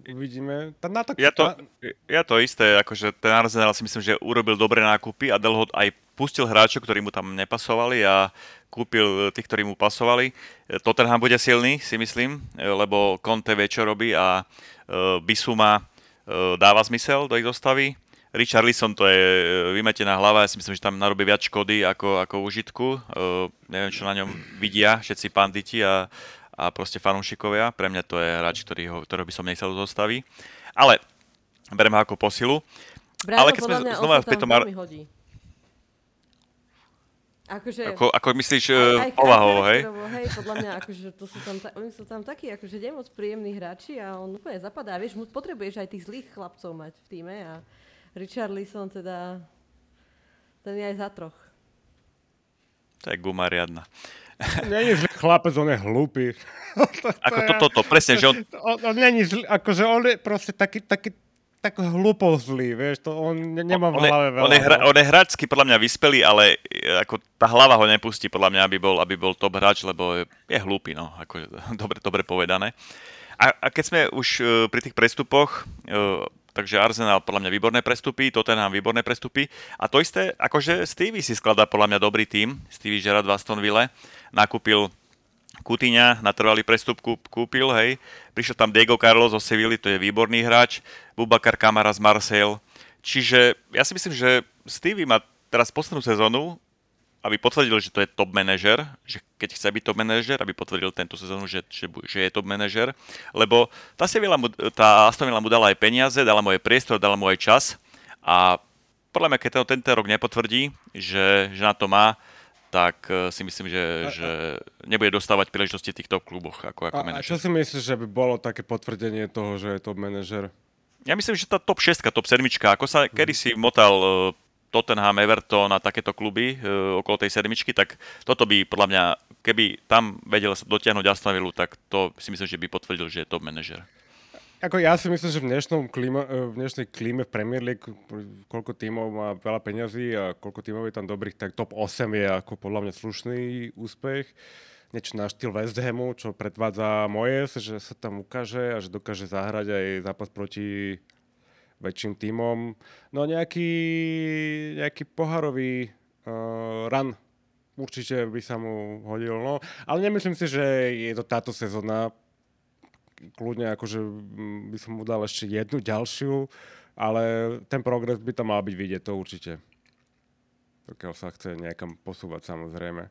uvidíme. Tá, na to, Ja to, ja to isté, akože ten Arsenal si myslím, že urobil dobré nákupy a Delhot aj pustil hráčov, ktorí mu tam nepasovali a kúpil tých, ktorí mu pasovali. Tottenham bude silný, si myslím, lebo Conte vie, čo robí a e, Bisuma e, dáva zmysel do ich zostavy. Richard Lisson to je e, vymetená hlava, ja si myslím, že tam narobí viac škody ako, ako užitku. E, neviem, čo na ňom vidia všetci panditi a, a proste fanúšikovia. Pre mňa to je hráč, ktorý ho, ktorého by som nechcel do zostavy. Ale berem ho ako posilu. Bráno, Ale keď sme mňa, znova pri tom Ar-. Akože... Ako, ako myslíš aj- aj povahovo, hej? charakterovo, hej, podľa mňa, akože to sú tam, ta, oni sú tam takí, akože nemoc príjemní hráči a on úplne zapadá. Vieš, mu potrebuješ aj tých zlých chlapcov mať v týme a Richard Lisson teda, ten je aj za troch. To je guma riadna. je zlý chlapec, on je hlúpy. Ako toto, to, presne, že on, On, on není zlý, akože on je proste taký, taký, tak hlúpo zlý, vieš, to on ne- nemá v on, je, hlave veľa. on, je hra, no. on je hráčsky podľa mňa vyspelý, ale ako tá hlava ho nepustí podľa mňa, aby bol, aby bol top hráč, lebo je, je hlúpy, no, ako dobre, dobre povedané. A, a keď sme už uh, pri tých prestupoch, uh, takže Arsenal podľa mňa výborné prestupy, Tottenham výborné prestupy a to isté, akože Stevie si skladá podľa mňa dobrý tým, Stevie Gerrard v Aston Ville, nakúpil Kutyňa na trvalý prestup kúp, kúpil, hej. Prišiel tam Diego Carlos zo Sevilly, to je výborný hráč. Bubakar Kamara z Marseille. Čiže ja si myslím, že Stevie má teraz poslednú sezónu, aby potvrdil, že to je top manažer, že keď chce byť top manažer, aby potvrdil tento sezónu, že, že, že je top manažer, lebo tá, Sevilla mu, tá Aston Villa mu dala aj peniaze, dala mu aj priestor, dala mu aj čas a podľa mňa, keď to tento rok nepotvrdí, že, že na to má, tak eh, si myslím, že, že nebude dostávať príležitosti v týchto kluboch ako, ako A, a manažer. čo si myslíš, že by bolo také potvrdenie toho, že je top manažer? Ja myslím, že tá top 6, top 7, ako sa kedysi motal uh, Tottenham, Everton a takéto kluby uh, okolo tej sedmičky, tak toto by podľa mňa, keby tam vedel dotiahnuť Aston Villa, tak to si myslím, že by potvrdil, že je top manažer. Ako ja si myslím, že v, dnešnom klima, v dnešnej klíme v Premier League, koľko tímov má veľa peňazí a koľko tímov je tam dobrých, tak top 8 je ako podľa mňa slušný úspech. Niečo na štýl West Hamu, čo predvádza Moyes, že sa tam ukáže a že dokáže zahrať aj zápas proti väčším tímom. No nejaký, nejaký poharový uh, run určite by sa mu hodil. No. Ale nemyslím si, že je to táto sezóna kľudne akože mm, by som mu dal ešte jednu ďalšiu, ale ten progres by tam mal byť vidieť, to určite. Pokiaľ sa chce nejakam posúvať samozrejme.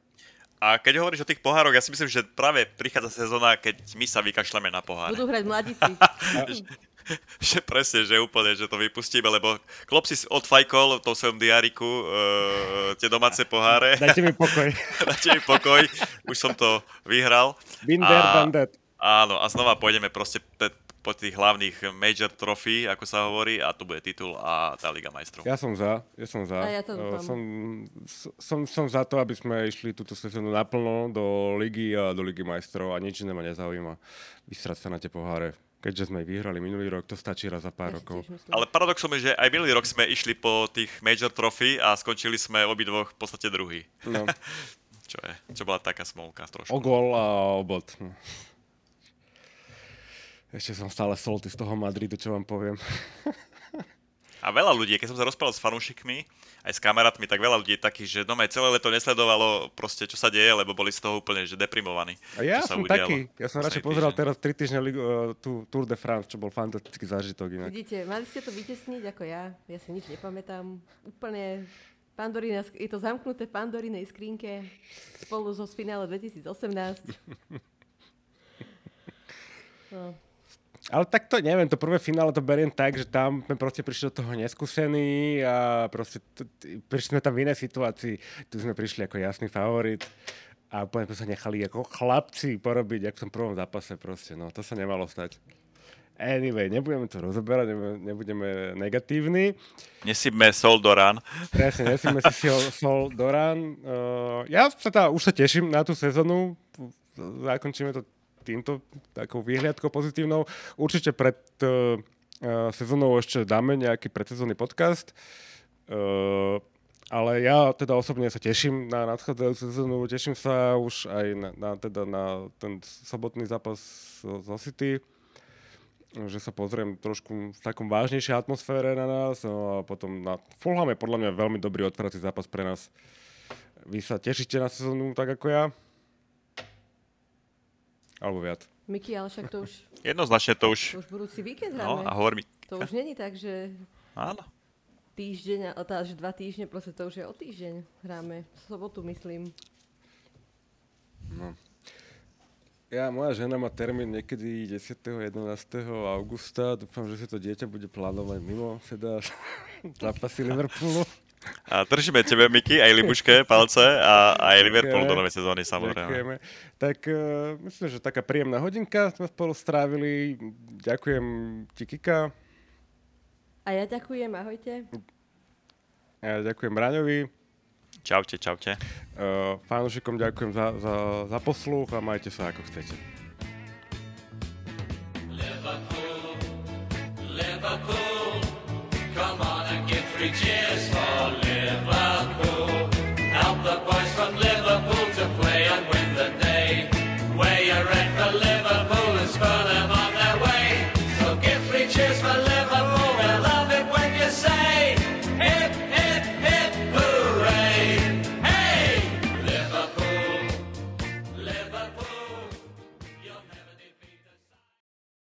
A keď hovoríš o tých pohároch, ja si myslím, že práve prichádza sezóna, keď my sa vykašľame na pohár. Budú hrať mladíci. že presne, že úplne, že to vypustíme, lebo Klopp si odfajkol v tom svojom diariku uh, tie domáce poháre. Dajte mi pokoj. Dajte mi pokoj, už som to vyhral. Been there, done that. Áno, a znova pôjdeme proste po tých hlavných major trophy, ako sa hovorí, a to bude titul a tá Liga majstrov. Ja som za, ja som za. A ja to uh, som, som, som za to, aby sme išli túto sezónu naplno do Ligy a do Ligy majstrov a nič iné ma nezaujíma. Vysrať sa na tie poháre. Keďže sme vyhrali minulý rok, to stačí raz za pár ja rokov. Ale paradoxom je, že aj minulý rok sme išli po tých major trophy a skončili sme obidvoch v podstate druhý. No. čo je, čo bola taká smolka trošku. O gol a o bod. Ešte som stále solty z toho Madridu, čo vám poviem. A veľa ľudí, keď som sa rozprával s fanúšikmi, aj s kamarátmi, tak veľa ľudí je takých, že doma celé leto nesledovalo proste, čo sa deje, lebo boli z toho úplne že deprimovaní. A ja som taký. Ja som radšej pozeral teraz 3 týždne uh, tú Tour de France, čo bol fantastický zážitok inak. Vidíte, mali ste to vytesniť ako ja. Ja si nič nepamätám. Úplne Pandorina, je to zamknuté v Pandorinej skrinke spolu so finále 2018. no. Ale tak to neviem, to prvé finále to beriem tak, že tam sme proste prišli do toho neskúsení a proste t- t- prišli sme tam v inej situácii. Tu sme prišli ako jasný favorit a úplne sme sa nechali ako chlapci porobiť, ako v tom prvom zápase proste. No, to sa nemalo stať. Anyway, nebudeme to rozoberať, nebudeme negatívni. Nesíme sol do rán. Presne, nesíme si sol, do rán. Uh, ja sa tá, už sa teším na tú sezónu. Zakončíme to týmto takou výhľadkou pozitívnou. Určite pred uh, sezónou ešte dáme nejaký predsezónny podcast. Uh, ale ja teda osobne sa teším na nadchádzajúcu sezónu, teším sa už aj na, na, teda na ten sobotný zápas zo City, že sa pozriem trošku v takom vážnejšej atmosfére na nás no a potom na Fulham je podľa mňa veľmi dobrý otvárací zápas pre nás. Vy sa tešíte na sezónu tak ako ja? Alebo viac. Miky, ale však to už... Jednoznačne to už... To už budúci víkend hráme. No a hovor mi... To už není tak, že... Áno. Týždeň, tá, že dva týždne, proste to už je o týždeň hráme. V sobotu, myslím. No. Ja, moja žena má termín niekedy 10. 11. augusta. Dúfam, že si to dieťa bude plánovať mimo teda zápasy Liverpoolu. A držíme tebe, Miky, aj Libuške, palce a aj Liverpool do novej sezóny samozrejme. Ďakujeme. Tak uh, myslím, že taká príjemná hodinka sme spolu strávili. Ďakujem ti, Kika. A ja ďakujem, ahojte. A ja ďakujem Raňovi. Čaute, čaute. Uh, fanúšikom ďakujem za, za, za posluch a majte sa ako chcete. Liverpool, Liverpool, come on and get free cheers.